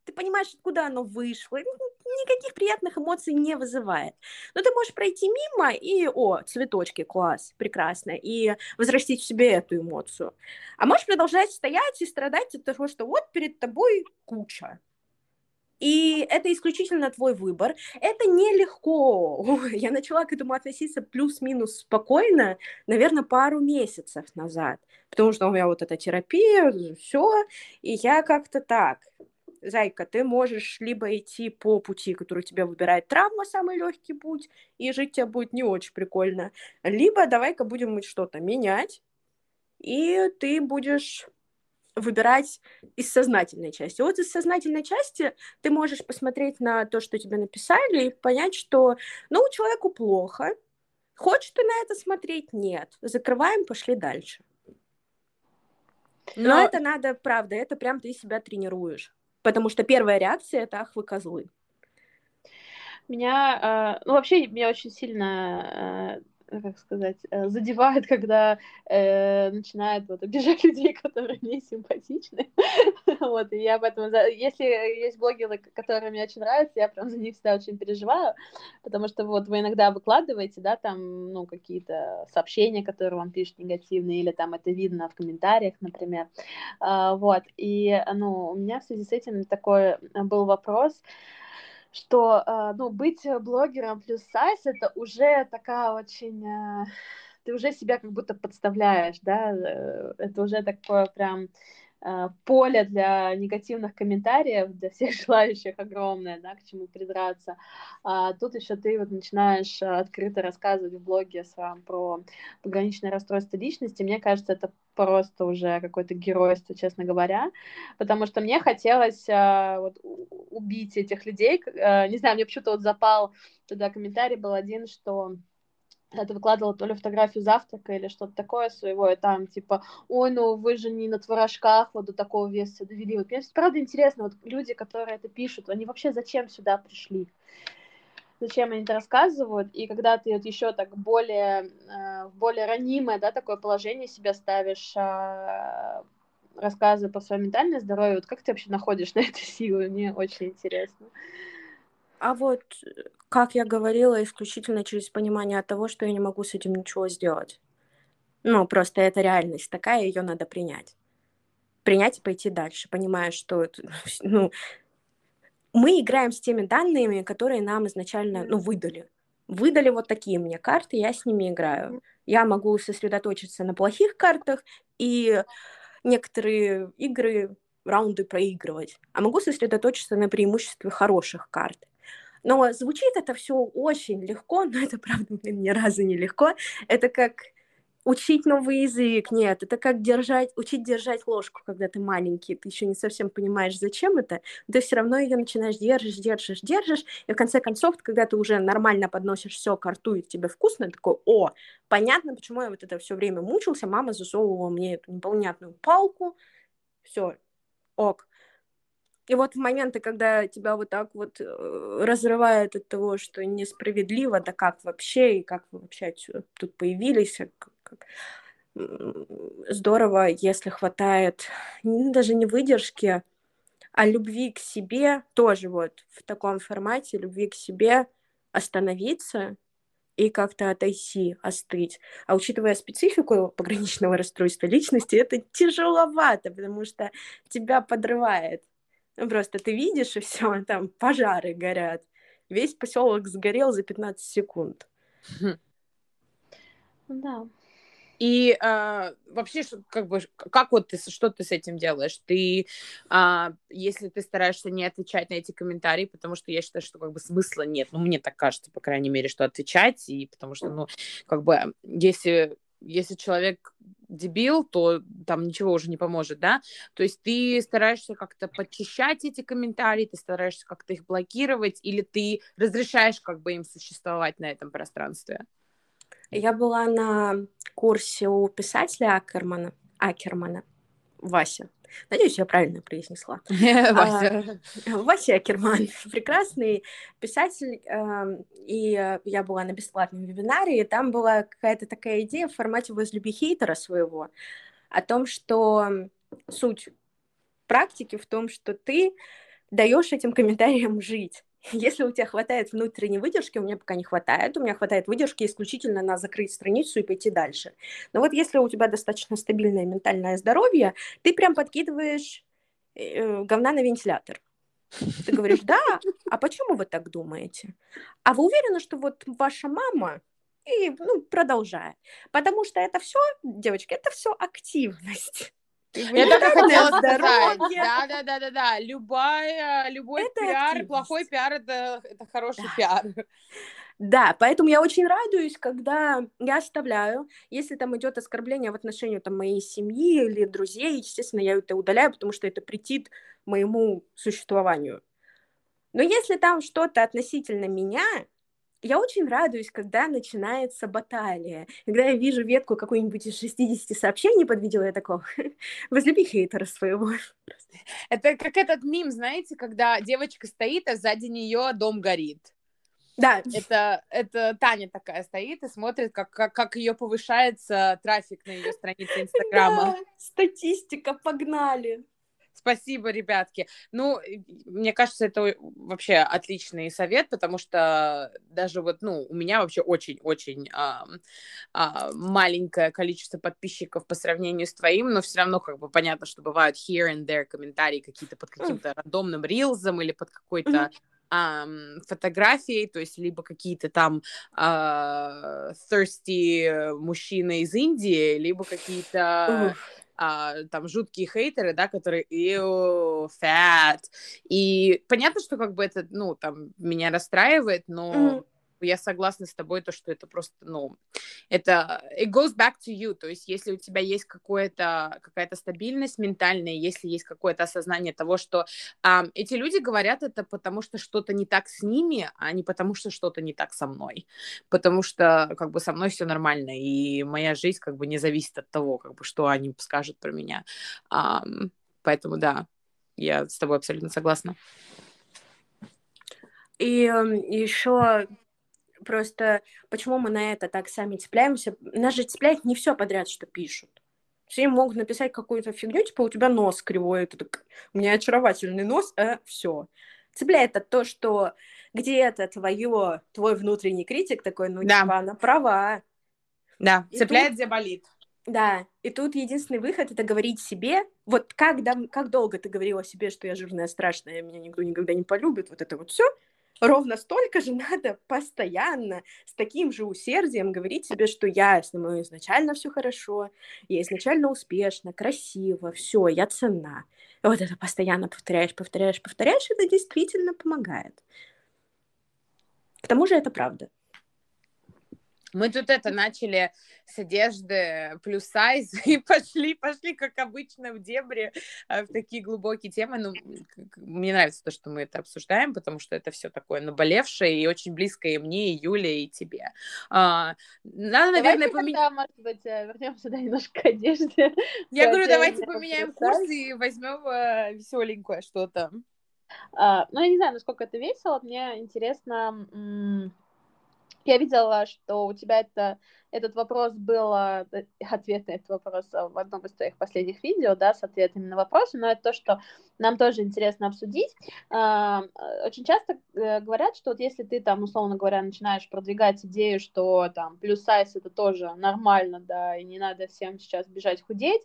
ты понимаешь, откуда оно вышло, никаких приятных эмоций не вызывает. Но ты можешь пройти мимо и, о, цветочки, класс, прекрасно, и возрастить в себе эту эмоцию. А можешь продолжать стоять и страдать от того, что вот перед тобой куча. И это исключительно твой выбор. Это нелегко. Я начала к этому относиться плюс-минус спокойно, наверное, пару месяцев назад. Потому что у меня вот эта терапия, все, и я как-то так зайка, ты можешь либо идти по пути, который тебе выбирает травма, самый легкий путь, и жить тебе будет не очень прикольно, либо давай-ка будем что-то менять, и ты будешь выбирать из сознательной части. Вот из сознательной части ты можешь посмотреть на то, что тебе написали, и понять, что, ну, человеку плохо, хочешь ты на это смотреть? Нет. Закрываем, пошли дальше. Но, Но это надо, правда, это прям ты себя тренируешь. Потому что первая реакция это ах вы козлы. Меня, э, ну вообще меня очень сильно, э, как сказать, э, задевает, когда э, начинают вот обижать людей, которые мне симпатичны. вот, и я об этом, если есть блогеры, которые мне очень нравятся, я прям за них всегда очень переживаю, потому что вот вы иногда выкладываете, да, там, ну, какие-то сообщения, которые вам пишут негативные, или там это видно в комментариях, например, а, вот, и, ну, у меня в связи с этим такой был вопрос, что, а, ну, быть блогером плюс сайз это уже такая очень а, ты уже себя как будто подставляешь, да, э, это уже такое прям Э, поле для негативных комментариев, для всех желающих огромное, да, к чему придраться. А тут еще ты вот начинаешь э, открыто рассказывать в блоге своем про пограничное расстройство личности. Мне кажется, это просто уже какое-то геройство, честно говоря, потому что мне хотелось а, вот, убить этих людей. А, не знаю, мне почему-то вот запал туда комментарий был один, что ты выкладывала то ли фотографию завтрака или что-то такое своего, и там типа, ой, ну вы же не на творожках вот до такого веса довели. Вот мне правда интересно, вот люди, которые это пишут, они вообще зачем сюда пришли? Зачем они это рассказывают? И когда ты вот еще так более, э, более ранимое, да, такое положение себя ставишь, э, рассказывая по своему ментальному здоровью, вот как ты вообще находишь на это силы? Мне очень интересно. А вот, как я говорила, исключительно через понимание того, что я не могу с этим ничего сделать. Ну, просто это реальность такая, ее надо принять. Принять и пойти дальше, понимая, что ну, мы играем с теми данными, которые нам изначально, ну, выдали. Выдали вот такие мне карты, я с ними играю. Я могу сосредоточиться на плохих картах и некоторые игры, раунды проигрывать, а могу сосредоточиться на преимуществе хороших карт. Но звучит это все очень легко, но это, правда, блин, ни разу не легко. Это как учить новый язык, нет, это как держать, учить держать ложку, когда ты маленький, ты еще не совсем понимаешь, зачем это, ты все равно ее начинаешь держишь, держишь, держишь, и в конце концов, когда ты уже нормально подносишь все к рту, и тебе вкусно, такой, о, понятно, почему я вот это все время мучился, мама засовывала мне эту непонятную палку, все, ок. И вот в моменты, когда тебя вот так вот э, разрывает от того, что несправедливо, да как вообще, и как вы вообще тут появились, а как, как... здорово, если хватает даже не выдержки, а любви к себе, тоже вот в таком формате, любви к себе, остановиться и как-то отойти, остыть. А учитывая специфику пограничного расстройства личности, это тяжеловато, потому что тебя подрывает. Ну, просто ты видишь, и все, там пожары горят. Весь поселок сгорел за 15 секунд. Да. И э, вообще, как бы, как вот ты, что ты с этим делаешь? Ты, э, если ты стараешься не отвечать на эти комментарии, потому что я считаю, что как бы смысла нет, ну, мне так кажется, по крайней мере, что отвечать, и потому что, ну, как бы, если, если человек дебил, то там ничего уже не поможет, да? То есть ты стараешься как-то подчищать эти комментарии, ты стараешься как-то их блокировать, или ты разрешаешь как бы им существовать на этом пространстве? Я была на курсе у писателя Акермана, Акермана, Вася. Надеюсь, я правильно произнесла. Вася. А, Вася Акерман, прекрасный писатель, эм, и я была на бесплатном вебинаре, и там была какая-то такая идея в формате «возлюби хейтера своего», о том, что суть практики в том, что ты даешь этим комментариям жить. Если у тебя хватает внутренней выдержки, у меня пока не хватает, у меня хватает выдержки исключительно на закрыть страницу и пойти дальше. Но вот если у тебя достаточно стабильное ментальное здоровье, ты прям подкидываешь э, говна на вентилятор. Ты говоришь, да, а почему вы так думаете? А вы уверены, что вот ваша мама и ну, продолжая. Потому что это все, девочки, это все активность. Я только хотела сказать. Да, да, да, да, да. Любая, любой это пиар, активность. плохой пиар это, это хороший да. пиар. Да, поэтому я очень радуюсь, когда я оставляю, если там идет оскорбление в отношении там, моей семьи или друзей, естественно, я это удаляю, потому что это претит моему существованию. Но если там что-то относительно меня, я очень радуюсь, когда начинается баталия. Когда я вижу ветку какой-нибудь из 60 сообщений под видео, я такого, возлюби хейтера своего. Это как этот мим, знаете, когда девочка стоит, а сзади нее дом горит. Да. Это, это Таня такая стоит и смотрит, как, как, как ее повышается трафик на ее странице Инстаграма. Да, статистика, погнали. Спасибо, ребятки. Ну, мне кажется, это вообще отличный совет, потому что даже вот, ну, у меня вообще очень-очень а, а, маленькое количество подписчиков по сравнению с твоим, но все равно как бы понятно, что бывают here and there комментарии какие-то под каким-то рандомным рилзом или под какой-то фотографией, то есть либо какие-то там uh, thirsty мужчины из Индии, либо какие-то а, там жуткие хейтеры, да, которые ew, fat. И понятно, что как бы это, ну, там, меня расстраивает, но mm-hmm я согласна с тобой, то, что это просто, ну, это it goes back to you, то есть если у тебя есть какое-то, какая-то стабильность ментальная, если есть какое-то осознание того, что а, эти люди говорят это потому, что что-то не так с ними, а не потому, что что-то не так со мной, потому что, как бы, со мной все нормально, и моя жизнь, как бы, не зависит от того, как бы, что они скажут про меня, а, поэтому, да, я с тобой абсолютно согласна. И еще Просто почему мы на это так сами цепляемся? Нас же цепляет не все подряд, что пишут. Все могут написать какую-то фигню, типа у тебя нос кривой, это так, у меня очаровательный нос, а все. Цепляет от то, что где-то твое, твой внутренний критик такой, ну, да. типа, она права. Да, И цепляет, тут... где болит. Да, и тут единственный выход это говорить себе, вот как, дам, как долго ты говорила себе, что я жирная, страшная, меня никто никогда не полюбит, вот это вот все, ровно столько же надо постоянно с таким же усердием говорить себе, что я с мной изначально все хорошо, я изначально успешна, красиво, все, я цена. И вот это постоянно повторяешь, повторяешь, повторяешь, это действительно помогает. К тому же это правда. Мы тут это начали с одежды плюс сайз и пошли, пошли, как обычно, в дебри, э, в такие глубокие темы. Ну, мне нравится то, что мы это обсуждаем, потому что это все такое наболевшее и очень близкое и мне, и Юле, и тебе. А, надо, наверное, поменять... может быть, э, вернемся да, немножко к одежде. Я говорю, давайте поменяем курс и возьмем э, веселенькое что-то. А, ну, я не знаю, насколько это весело. Мне интересно я видела, что у тебя это, этот вопрос был, э, ответ на этот вопрос э, в одном из твоих последних видео, да, с ответами на вопросы, но это то, что нам тоже интересно обсудить. А, очень часто э, говорят, что вот если ты там, условно говоря, начинаешь продвигать идею, что там плюс сайз это тоже нормально, да, и не надо всем сейчас бежать худеть,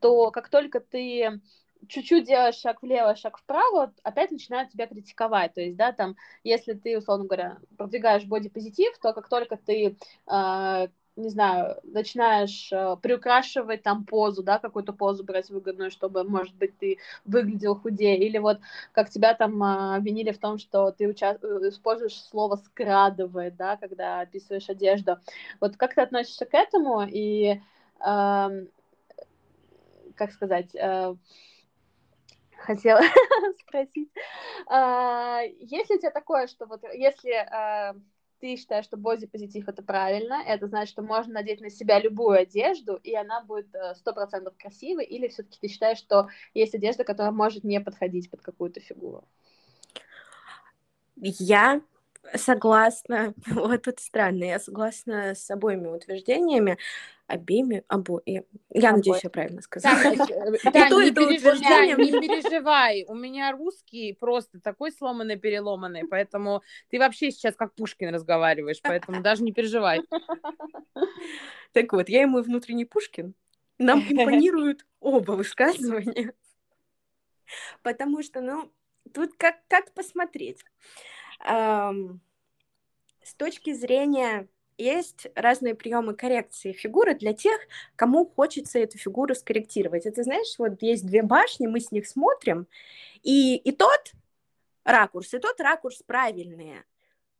то как только ты чуть-чуть делаешь шаг влево, шаг вправо, опять начинают тебя критиковать. То есть, да, там, если ты, условно говоря, продвигаешь бодипозитив, то как только ты э, не знаю, начинаешь э, приукрашивать там позу, да, какую-то позу брать выгодную, чтобы, может быть, ты выглядел худее, или вот как тебя там э, обвинили в том, что ты уча- э, используешь слово скрадывает, да, когда описываешь одежду. Вот как ты относишься к этому и, э, как сказать, э, хотела спросить. А, есть ли у тебя такое, что вот если а, ты считаешь, что боди-позитив это правильно, это значит, что можно надеть на себя любую одежду, и она будет э, сто процентов красивой, или все-таки ты считаешь, что есть одежда, которая может не подходить под какую-то фигуру? Я согласна, вот тут странно, я согласна с обоими утверждениями, обеими, обо... Я, я надеюсь, я правильно сказала. Э, да, и то, не, переживай, не переживай, у меня русский просто такой сломанный-переломанный, поэтому ты вообще сейчас как Пушкин разговариваешь, поэтому даже не переживай. Так вот, я ему внутренний Пушкин, нам импонируют оба высказывания, потому что, ну, тут как, как посмотреть. Эм, с точки зрения есть разные приемы коррекции фигуры для тех, кому хочется эту фигуру скорректировать. Это знаешь, вот есть две башни, мы с них смотрим, и, и тот ракурс, и тот ракурс правильные.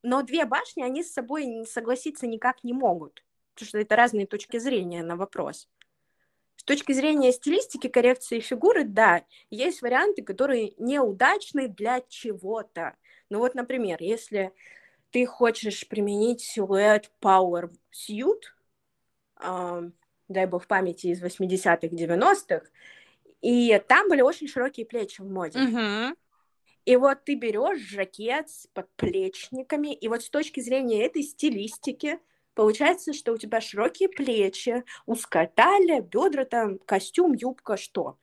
Но две башни, они с собой согласиться никак не могут, потому что это разные точки зрения на вопрос. С точки зрения стилистики коррекции фигуры, да, есть варианты, которые неудачны для чего-то. Ну вот, например, если ты хочешь применить силуэт Power Suit, э, дай бог памяти, из 80-х, 90-х, и там были очень широкие плечи в моде. Uh-huh. И вот ты берешь жакет с подплечниками, и вот с точки зрения этой стилистики получается, что у тебя широкие плечи, узкая талия, бедра там, костюм, юбка, что.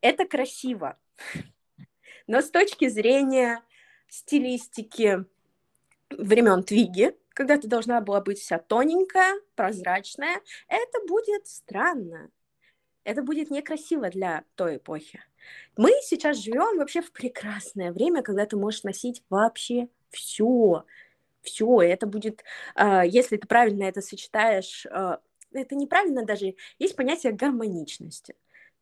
Это красиво. Но с точки зрения стилистики времен Твиги, когда ты должна была быть вся тоненькая, прозрачная, это будет странно. Это будет некрасиво для той эпохи. Мы сейчас живем вообще в прекрасное время, когда ты можешь носить вообще все. Все, это будет, э, если ты правильно это сочетаешь, э, это неправильно даже, есть понятие гармоничности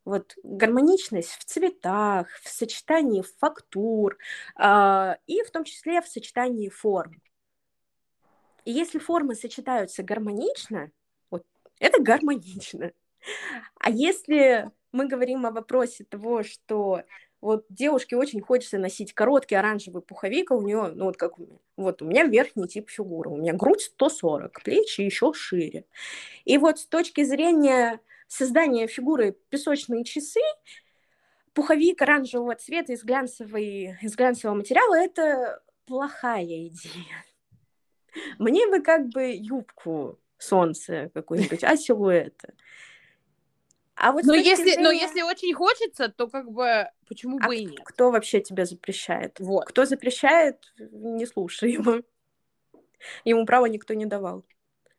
вот гармоничность в цветах, в сочетании фактур э, и в том числе в сочетании форм. И если формы сочетаются гармонично, вот это гармонично. А если мы говорим о вопросе того, что вот девушке очень хочется носить короткий оранжевый пуховик, а у нее, ну вот как у меня, вот у меня верхний тип фигуры, у меня грудь 140, плечи еще шире. И вот с точки зрения создание фигуры песочные часы, пуховик оранжевого цвета из, глянцевой, из глянцевого материала – это плохая идея. Мне бы как бы юбку солнце какую-нибудь, а силуэта. А вот но, если, зрения... но если очень хочется, то как бы почему а бы и нет? Кто вообще тебя запрещает? Вот. Кто запрещает, не слушай его. Ему права никто не давал.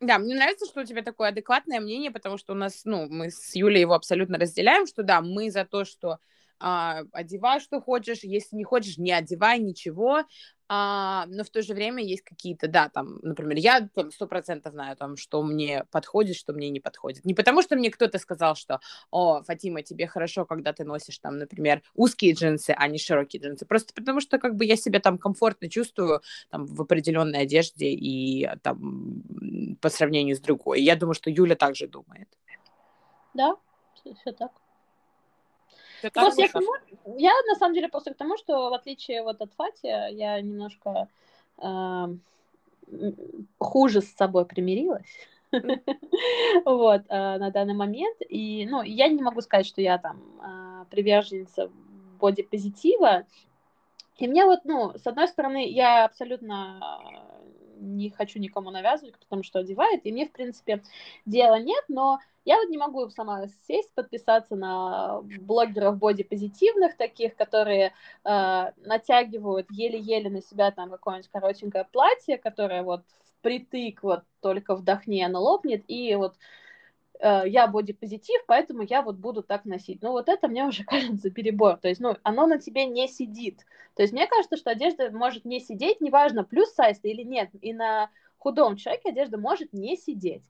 Да, мне нравится, что у тебя такое адекватное мнение, потому что у нас, ну, мы с Юлей его абсолютно разделяем, что да, мы за то, что а, одевай, что хочешь, если не хочешь, не одевай ничего, а, но в то же время есть какие-то, да, там, например, я сто процентов знаю, там, что мне подходит, что мне не подходит. Не потому, что мне кто-то сказал, что, о, Фатима, тебе хорошо, когда ты носишь, там, например, узкие джинсы, а не широкие джинсы, просто потому что, как бы, я себя там комфортно чувствую, там, в определенной одежде и, там, по сравнению с другой. Я думаю, что Юля также думает. Да, все так. Просто я, тому, я на самом деле просто к тому, что в отличие вот от Фати, я немножко э, хуже с собой примирилась. вот, э, на данный момент. И, ну, я не могу сказать, что я там э, приверженница бодипозитива. И мне вот, ну, с одной стороны, я абсолютно не хочу никому навязывать, там что одевает, и мне, в принципе, дела нет, но я вот не могу сама сесть, подписаться на блогеров бодипозитивных таких, которые э, натягивают еле-еле на себя там какое-нибудь коротенькое платье, которое вот впритык вот только вдохни, оно лопнет, и вот я бодипозитив, поэтому я вот буду так носить. Ну, вот это мне уже кажется перебор. То есть, ну, оно на тебе не сидит. То есть, мне кажется, что одежда может не сидеть, неважно, плюс сайз или нет. И на худом человеке одежда может не сидеть.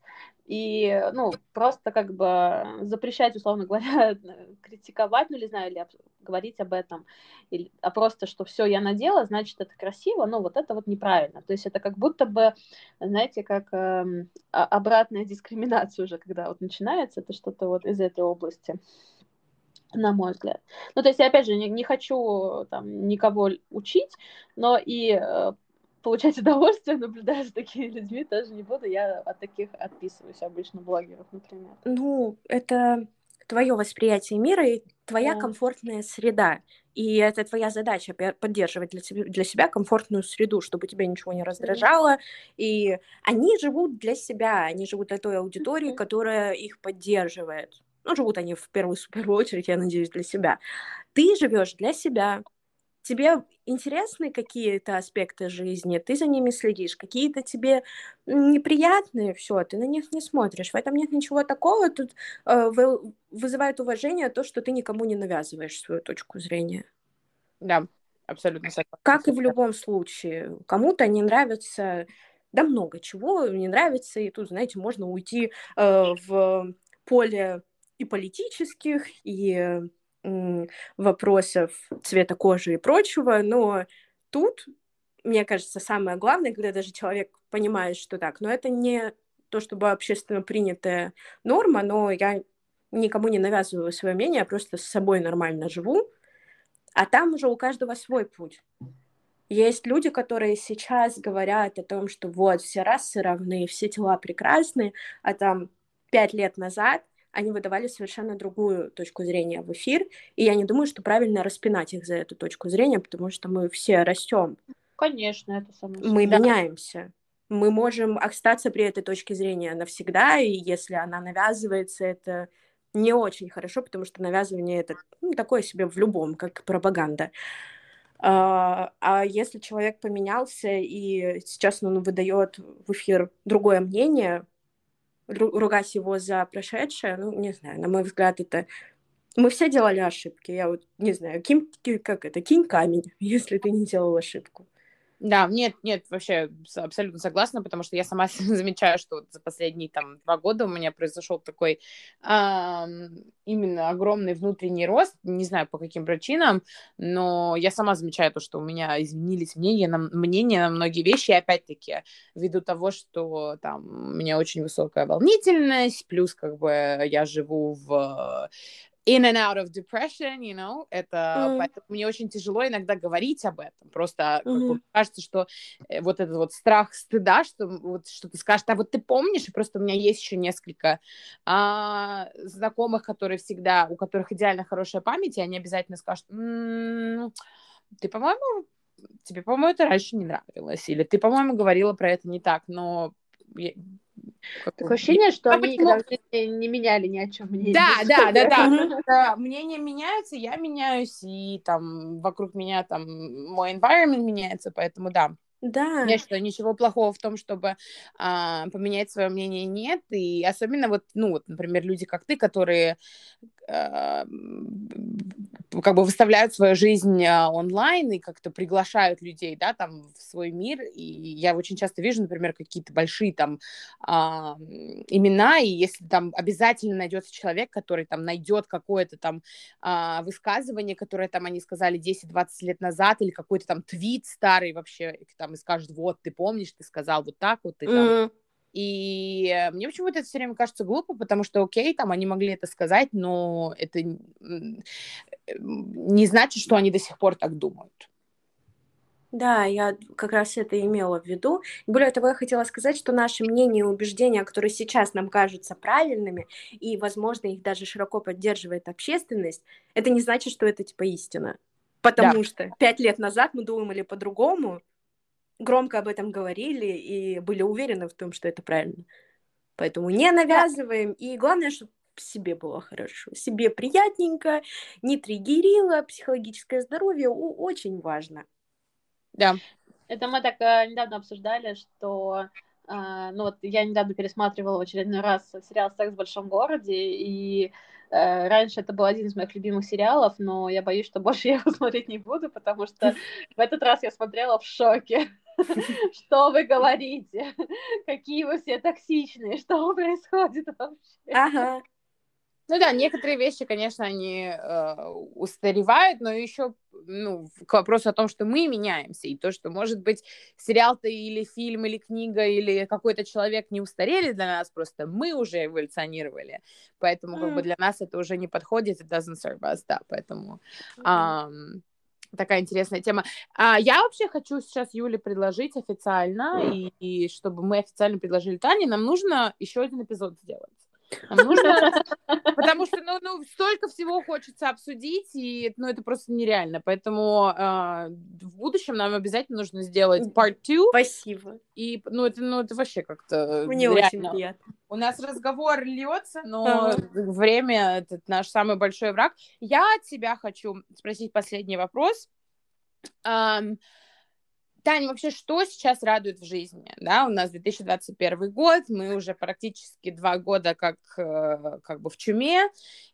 И, ну, просто как бы запрещать, условно говоря, критиковать, ну, не знаю, или говорить об этом, или, а просто, что все я надела, значит, это красиво, ну, вот это вот неправильно. То есть это как будто бы, знаете, как э, обратная дискриминация уже, когда вот начинается, это что-то вот из этой области на мой взгляд. Ну, то есть, я, опять же, не, не хочу там никого учить, но и э, получать удовольствие, наблюдая за такими людьми, тоже не буду. Я от таких отписываюсь обычно блогеров, например. Ну, это твое восприятие мира и твоя да. комфортная среда. И это твоя задача поддерживать для себя, для себя комфортную среду, чтобы тебя ничего не раздражало. Mm-hmm. И они живут для себя, они живут для той аудитории, mm-hmm. которая их поддерживает. Ну, живут они в первую, в первую очередь, я надеюсь, для себя. Ты живешь для себя, тебе интересны какие-то аспекты жизни, ты за ними следишь, какие-то тебе неприятные, все, ты на них не смотришь. В этом нет ничего такого. Тут э, вы, вызывает уважение то, что ты никому не навязываешь свою точку зрения. Да, абсолютно согласна. Как и в любом случае. Кому-то не нравится, да много чего не нравится, и тут, знаете, можно уйти э, в поле и политических, и вопросов цвета кожи и прочего, но тут, мне кажется, самое главное, когда даже человек понимает, что так, но это не то, чтобы общественно принятая норма, но я никому не навязываю свое мнение, я просто с собой нормально живу, а там уже у каждого свой путь. Есть люди, которые сейчас говорят о том, что вот, все расы равны, все тела прекрасны, а там пять лет назад – они выдавали совершенно другую точку зрения в эфир, и я не думаю, что правильно распинать их за эту точку зрения, потому что мы все растем. Конечно, это само Мы да. меняемся. Мы можем остаться при этой точке зрения навсегда, и если она навязывается, это не очень хорошо, потому что навязывание это ну, такое себе в любом, как пропаганда. А, а если человек поменялся и сейчас он выдает в эфир другое мнение, ругать его за прошедшее, ну, не знаю, на мой взгляд, это... Мы все делали ошибки, я вот не знаю, кинь, как это, кинь камень, если ты не делал ошибку. Да, нет, нет, вообще абсолютно согласна, потому что я сама замечаю, что вот за последние там два года у меня произошел такой э, именно огромный внутренний рост, не знаю по каким причинам, но я сама замечаю то, что у меня изменились мнения на, мнения на многие вещи, и опять-таки ввиду того, что там у меня очень высокая волнительность, плюс как бы я живу в in and out of depression, you know, это, mm. поэтому мне очень тяжело иногда говорить об этом, просто mm-hmm. бы, кажется, что э, вот этот вот страх стыда, что вот что ты скажешь, а вот ты помнишь, и просто у меня есть еще несколько а, знакомых, которые всегда, у которых идеально хорошая память, и они обязательно скажут, м-м, ты, по-моему, тебе, по-моему, это раньше не нравилось, или ты, по-моему, говорила про это не так, но Такое ощущение, что они никогда не меняли ни о чем мнение. Да, да, да, да. Мнения меняются, я меняюсь, и там вокруг меня там мой environment меняется, поэтому да. Да. Я считаю, ничего плохого в том, чтобы а, поменять свое мнение нет. И особенно вот, ну, вот, например, люди, как ты, которые а, как бы выставляют свою жизнь а, онлайн и как-то приглашают людей, да, там в свой мир. И я очень часто вижу, например, какие-то большие там а, имена, и если там обязательно найдется человек, который там найдет какое-то там а, высказывание, которое там они сказали 10-20 лет назад, или какой-то там твит старый вообще, там и скажет, вот, ты помнишь, ты сказал вот так вот, ты там... Mm-hmm. И мне почему-то это все время кажется глупо, потому что, окей, там они могли это сказать, но это не значит, что они до сих пор так думают. Да, я как раз это имела в виду. Более того, я хотела сказать, что наши мнения и убеждения, которые сейчас нам кажутся правильными, и, возможно, их даже широко поддерживает общественность, это не значит, что это типа истина. Потому да. что пять лет назад мы думали по-другому, громко об этом говорили и были уверены в том, что это правильно. Поэтому не навязываем. И главное, чтобы себе было хорошо, себе приятненько, не триггерило, психологическое здоровье очень важно. Да. Это мы так э, недавно обсуждали, что э, ну вот я недавно пересматривала в очередной раз сериал «Секс в большом городе», и э, раньше это был один из моих любимых сериалов, но я боюсь, что больше я его смотреть не буду, потому что в этот раз я смотрела в шоке. Что вы говорите? Какие вы все токсичные? Что происходит вообще? Ага. Ну да, некоторые вещи, конечно, они э, устаревают, но еще ну, к вопросу о том, что мы меняемся, и то, что, может быть, сериал-то или фильм, или книга, или какой-то человек не устарели для нас, просто мы уже эволюционировали, поэтому mm. как бы для нас это уже не подходит, it doesn't serve us, да, поэтому... Mm. Um, такая интересная тема. А, я вообще хочу сейчас Юле предложить официально, и, и чтобы мы официально предложили Тане, нам нужно еще один эпизод сделать. Нужно, потому что, ну, ну, столько всего хочется обсудить, и, ну, это просто нереально. Поэтому э, в будущем нам обязательно нужно сделать part two. Спасибо. И, ну, это, ну, это вообще как-то Мне реально. очень приятно. У нас разговор льется, но ага. время — это наш самый большой враг. Я от тебя хочу спросить последний вопрос. Um, Таня, вообще, что сейчас радует в жизни? Да, у нас 2021 год, мы уже практически два года как, э, как бы в чуме,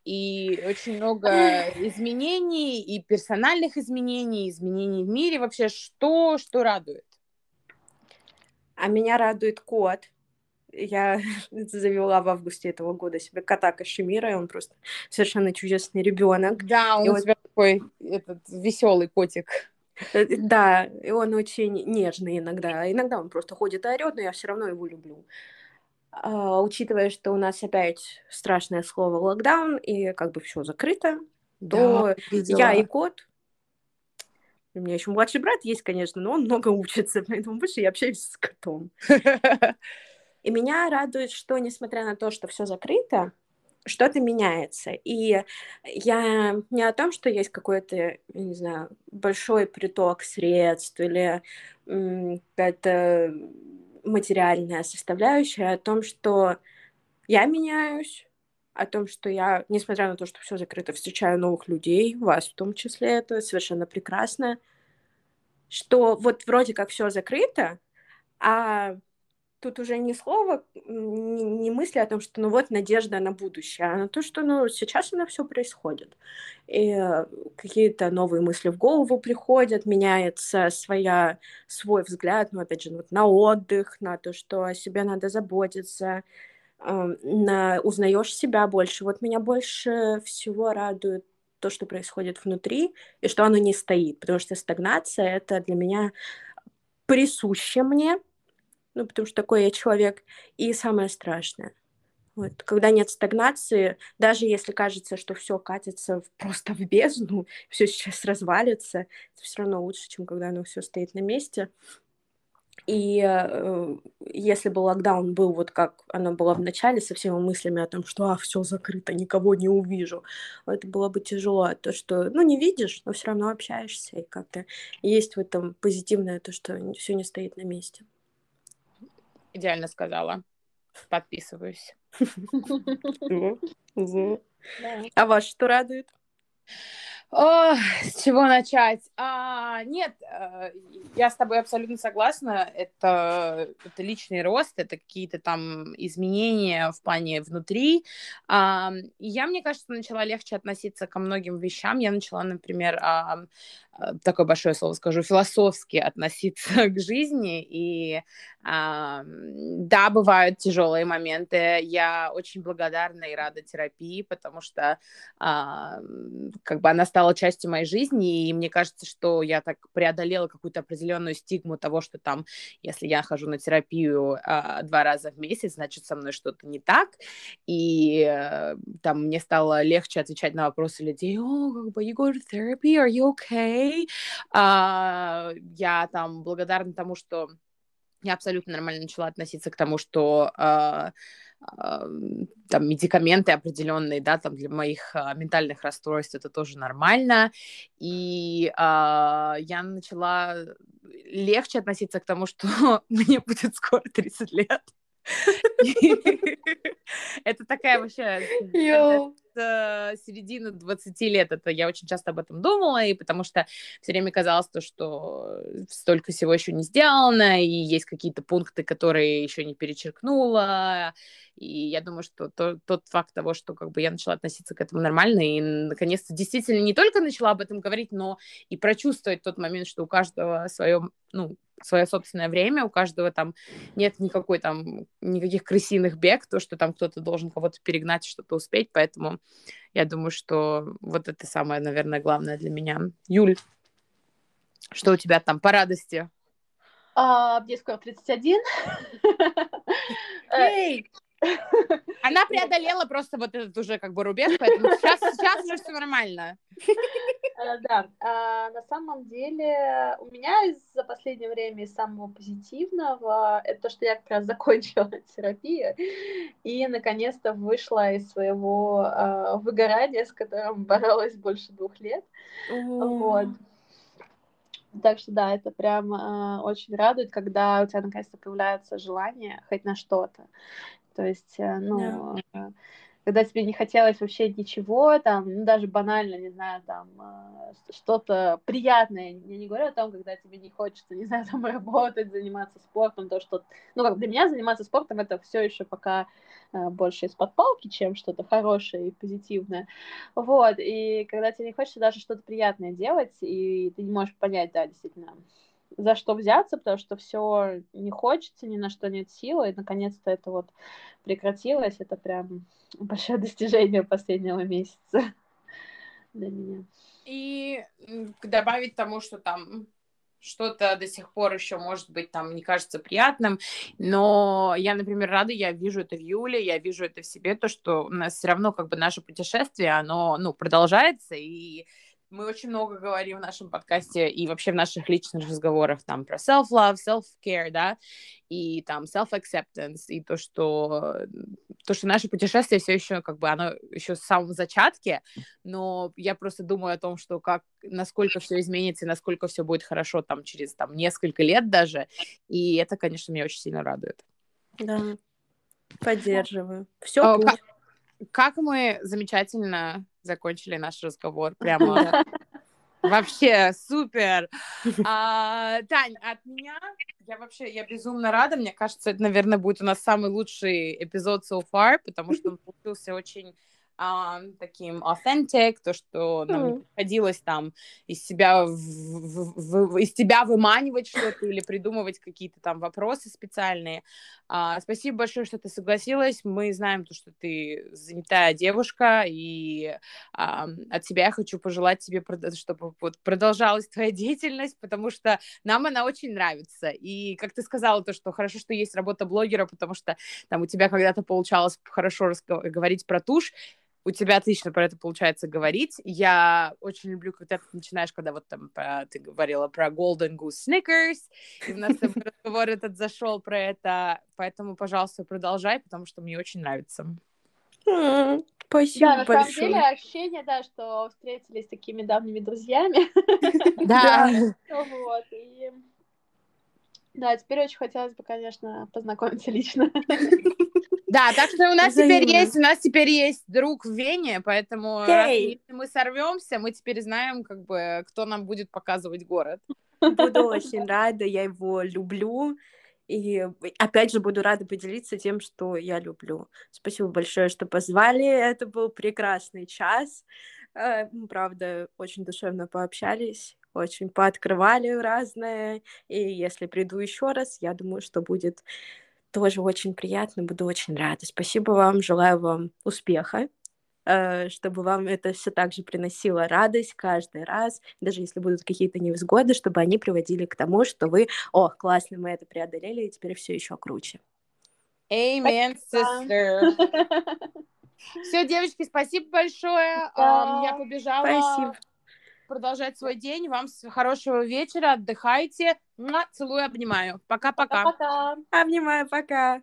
и очень много изменений, и персональных изменений, изменений в мире. Вообще, что, что радует? А меня радует кот. Я завела в августе этого года себе кота Кашемира, и он просто совершенно чудесный ребенок. Да, он и у тебя вот... такой этот веселый котик. Э, да, и он очень нежный иногда. Иногда он просто ходит и орет, но я все равно его люблю. А, учитывая, что у нас опять страшное слово локдаун, и как бы все закрыто, то да, я и кот. У меня еще младший брат есть, конечно, но он много учится, поэтому больше я общаюсь с котом. И меня радует, что несмотря на то, что все закрыто, что-то меняется. И я не о том, что есть какой-то, не знаю, большой приток средств или какая-то материальная составляющая, а о том, что я меняюсь, о том, что я, несмотря на то, что все закрыто, встречаю новых людей, вас в том числе, это совершенно прекрасно, что вот вроде как все закрыто, а тут уже не слово, не, мысли о том, что ну вот надежда на будущее, а на то, что ну сейчас она все происходит. И э, какие-то новые мысли в голову приходят, меняется своя, свой взгляд, ну опять же, вот на отдых, на то, что о себе надо заботиться, э, на, узнаешь себя больше. Вот меня больше всего радует то, что происходит внутри, и что оно не стоит, потому что стагнация — это для меня присуще мне, ну, потому что такой я человек. И самое страшное, вот, когда нет стагнации, даже если кажется, что все катится просто в бездну, все сейчас развалится, это все равно лучше, чем когда оно все стоит на месте. И э, если бы локдаун был вот как оно было в начале, со всеми мыслями о том, что а, все закрыто, никого не увижу, это было бы тяжело. То, что, ну, не видишь, но все равно общаешься, и как-то есть в этом позитивное то, что все не стоит на месте. Идеально сказала. Подписываюсь. А вас что радует? О, с чего начать? А, нет, э, я с тобой абсолютно согласна. Это, это личный рост, это какие-то там изменения в плане внутри. А, я, мне кажется, начала легче относиться ко многим вещам. Я начала, например, а, такое большое слово скажу, философски относиться к жизни. И а, да, бывают тяжелые моменты. Я очень благодарна и рада терапии, потому что а, как бы она стала частью моей жизни, и мне кажется, что я так преодолела какую-то определенную стигму того, что там, если я хожу на терапию а, два раза в месяц, значит, со мной что-то не так. И а, там мне стало легче отвечать на вопросы людей, о, как бы, you go to therapy, are you okay? А, я там благодарна тому, что я абсолютно нормально начала относиться к тому, что э, э, там медикаменты определенные, да, там для моих э, ментальных расстройств это тоже нормально, и э, я начала легче относиться к тому, что мне будет скоро 30 лет. Это такая вообще с середины 20 лет это я очень часто об этом думала, и потому что все время казалось то, что столько всего еще не сделано, и есть какие-то пункты, которые еще не перечеркнула, и я думаю, что то, тот факт того, что как бы я начала относиться к этому нормально, и наконец-то действительно не только начала об этом говорить, но и прочувствовать тот момент, что у каждого свое, ну, свое собственное время, у каждого там нет никакой там, никаких крысиных бег, то, что там кто-то должен кого-то перегнать, что-то успеть, поэтому я думаю, что вот это самое, наверное, главное для меня. Юль, что у тебя там по радости? А, мне скоро 31. Эй! Она преодолела просто вот этот уже как бы рубеж, поэтому сейчас, сейчас уже все нормально. Э, да, а, на самом деле у меня за последнее время из самого позитивного это то, что я как раз закончила терапию и наконец-то вышла из своего а, выгорания, с которым боролась больше двух лет. Вот. Так что да, это прям э, очень радует, когда у тебя наконец-то появляется желание хоть на что-то. То есть, э, ну, yeah. Когда тебе не хотелось вообще ничего, там, ну, даже банально, не знаю, там, э, что-то приятное. Я не говорю о том, когда тебе не хочется, не знаю, там, работать, заниматься спортом, то, что... Ну, как для меня заниматься спортом, это все еще пока э, больше из-под палки, чем что-то хорошее и позитивное. Вот, и когда тебе не хочется даже что-то приятное делать, и ты не можешь понять, да, действительно, за что взяться, потому что все не хочется, ни на что нет силы, и наконец-то это вот прекратилось, это прям большое достижение последнего месяца для меня. И добавить тому, что там что-то до сих пор еще, может быть, там не кажется приятным, но я, например, рада, я вижу это в Юле, я вижу это в себе, то, что у нас все равно как бы наше путешествие, оно, ну, продолжается, и мы очень много говорим в нашем подкасте и вообще в наших личных разговорах там про self-love, self-care, да, и там self-acceptance, и то, что то, что наше путешествие все еще как бы оно еще в самом зачатке, но я просто думаю о том, что как насколько все изменится и насколько все будет хорошо там через там несколько лет даже, и это, конечно, меня очень сильно радует. Да, поддерживаю. Все. Как, как мы замечательно закончили наш разговор. Прямо вообще супер. А, Тань, от меня я вообще, я безумно рада. Мне кажется, это, наверное, будет у нас самый лучший эпизод so far, потому что он получился очень um, таким authentic, то, что нам mm. не приходилось там из себя, в, в, в, из тебя выманивать что-то или придумывать какие-то там вопросы специальные. Uh, спасибо большое, что ты согласилась. Мы знаем то, что ты занятая девушка, и uh, от себя я хочу пожелать тебе, чтобы вот продолжалась твоя деятельность, потому что нам она очень нравится. И, как ты сказала, то, что хорошо, что есть работа блогера, потому что там у тебя когда-то получалось хорошо говорить про тушь, у тебя отлично про это получается говорить. Я очень люблю, когда ты начинаешь, когда вот там про, ты говорила про Golden Goose Snickers, и у нас разговор этот зашел про это, поэтому, пожалуйста, продолжай, потому что мне очень нравится. Спасибо да, на большое. самом деле ощущение, да, что встретились с такими давними друзьями. Да. Вот, и... Да, теперь очень хотелось бы, конечно, познакомиться лично. Да, так что у нас теперь есть, у нас теперь есть друг в Вене, поэтому hey. если мы сорвемся, мы теперь знаем, как бы, кто нам будет показывать город. Буду очень рада, я его люблю. И опять же буду рада поделиться тем, что я люблю. Спасибо большое, что позвали. Это был прекрасный час. Э, правда, очень душевно пообщались, очень пооткрывали разное. И если приду еще раз, я думаю, что будет тоже очень приятно, буду очень рада. Спасибо вам, желаю вам успеха Э, чтобы вам это все так же приносило радость каждый раз, даже если будут какие-то невзгоды, чтобы они приводили к тому, что вы, о, классно, мы это преодолели, и теперь все еще круче. Amen, sister. Все, девочки, спасибо большое. Да. Я побежала спасибо. продолжать свой день. Вам хорошего вечера, отдыхайте. Целую, обнимаю. Пока-пока. Обнимаю, пока.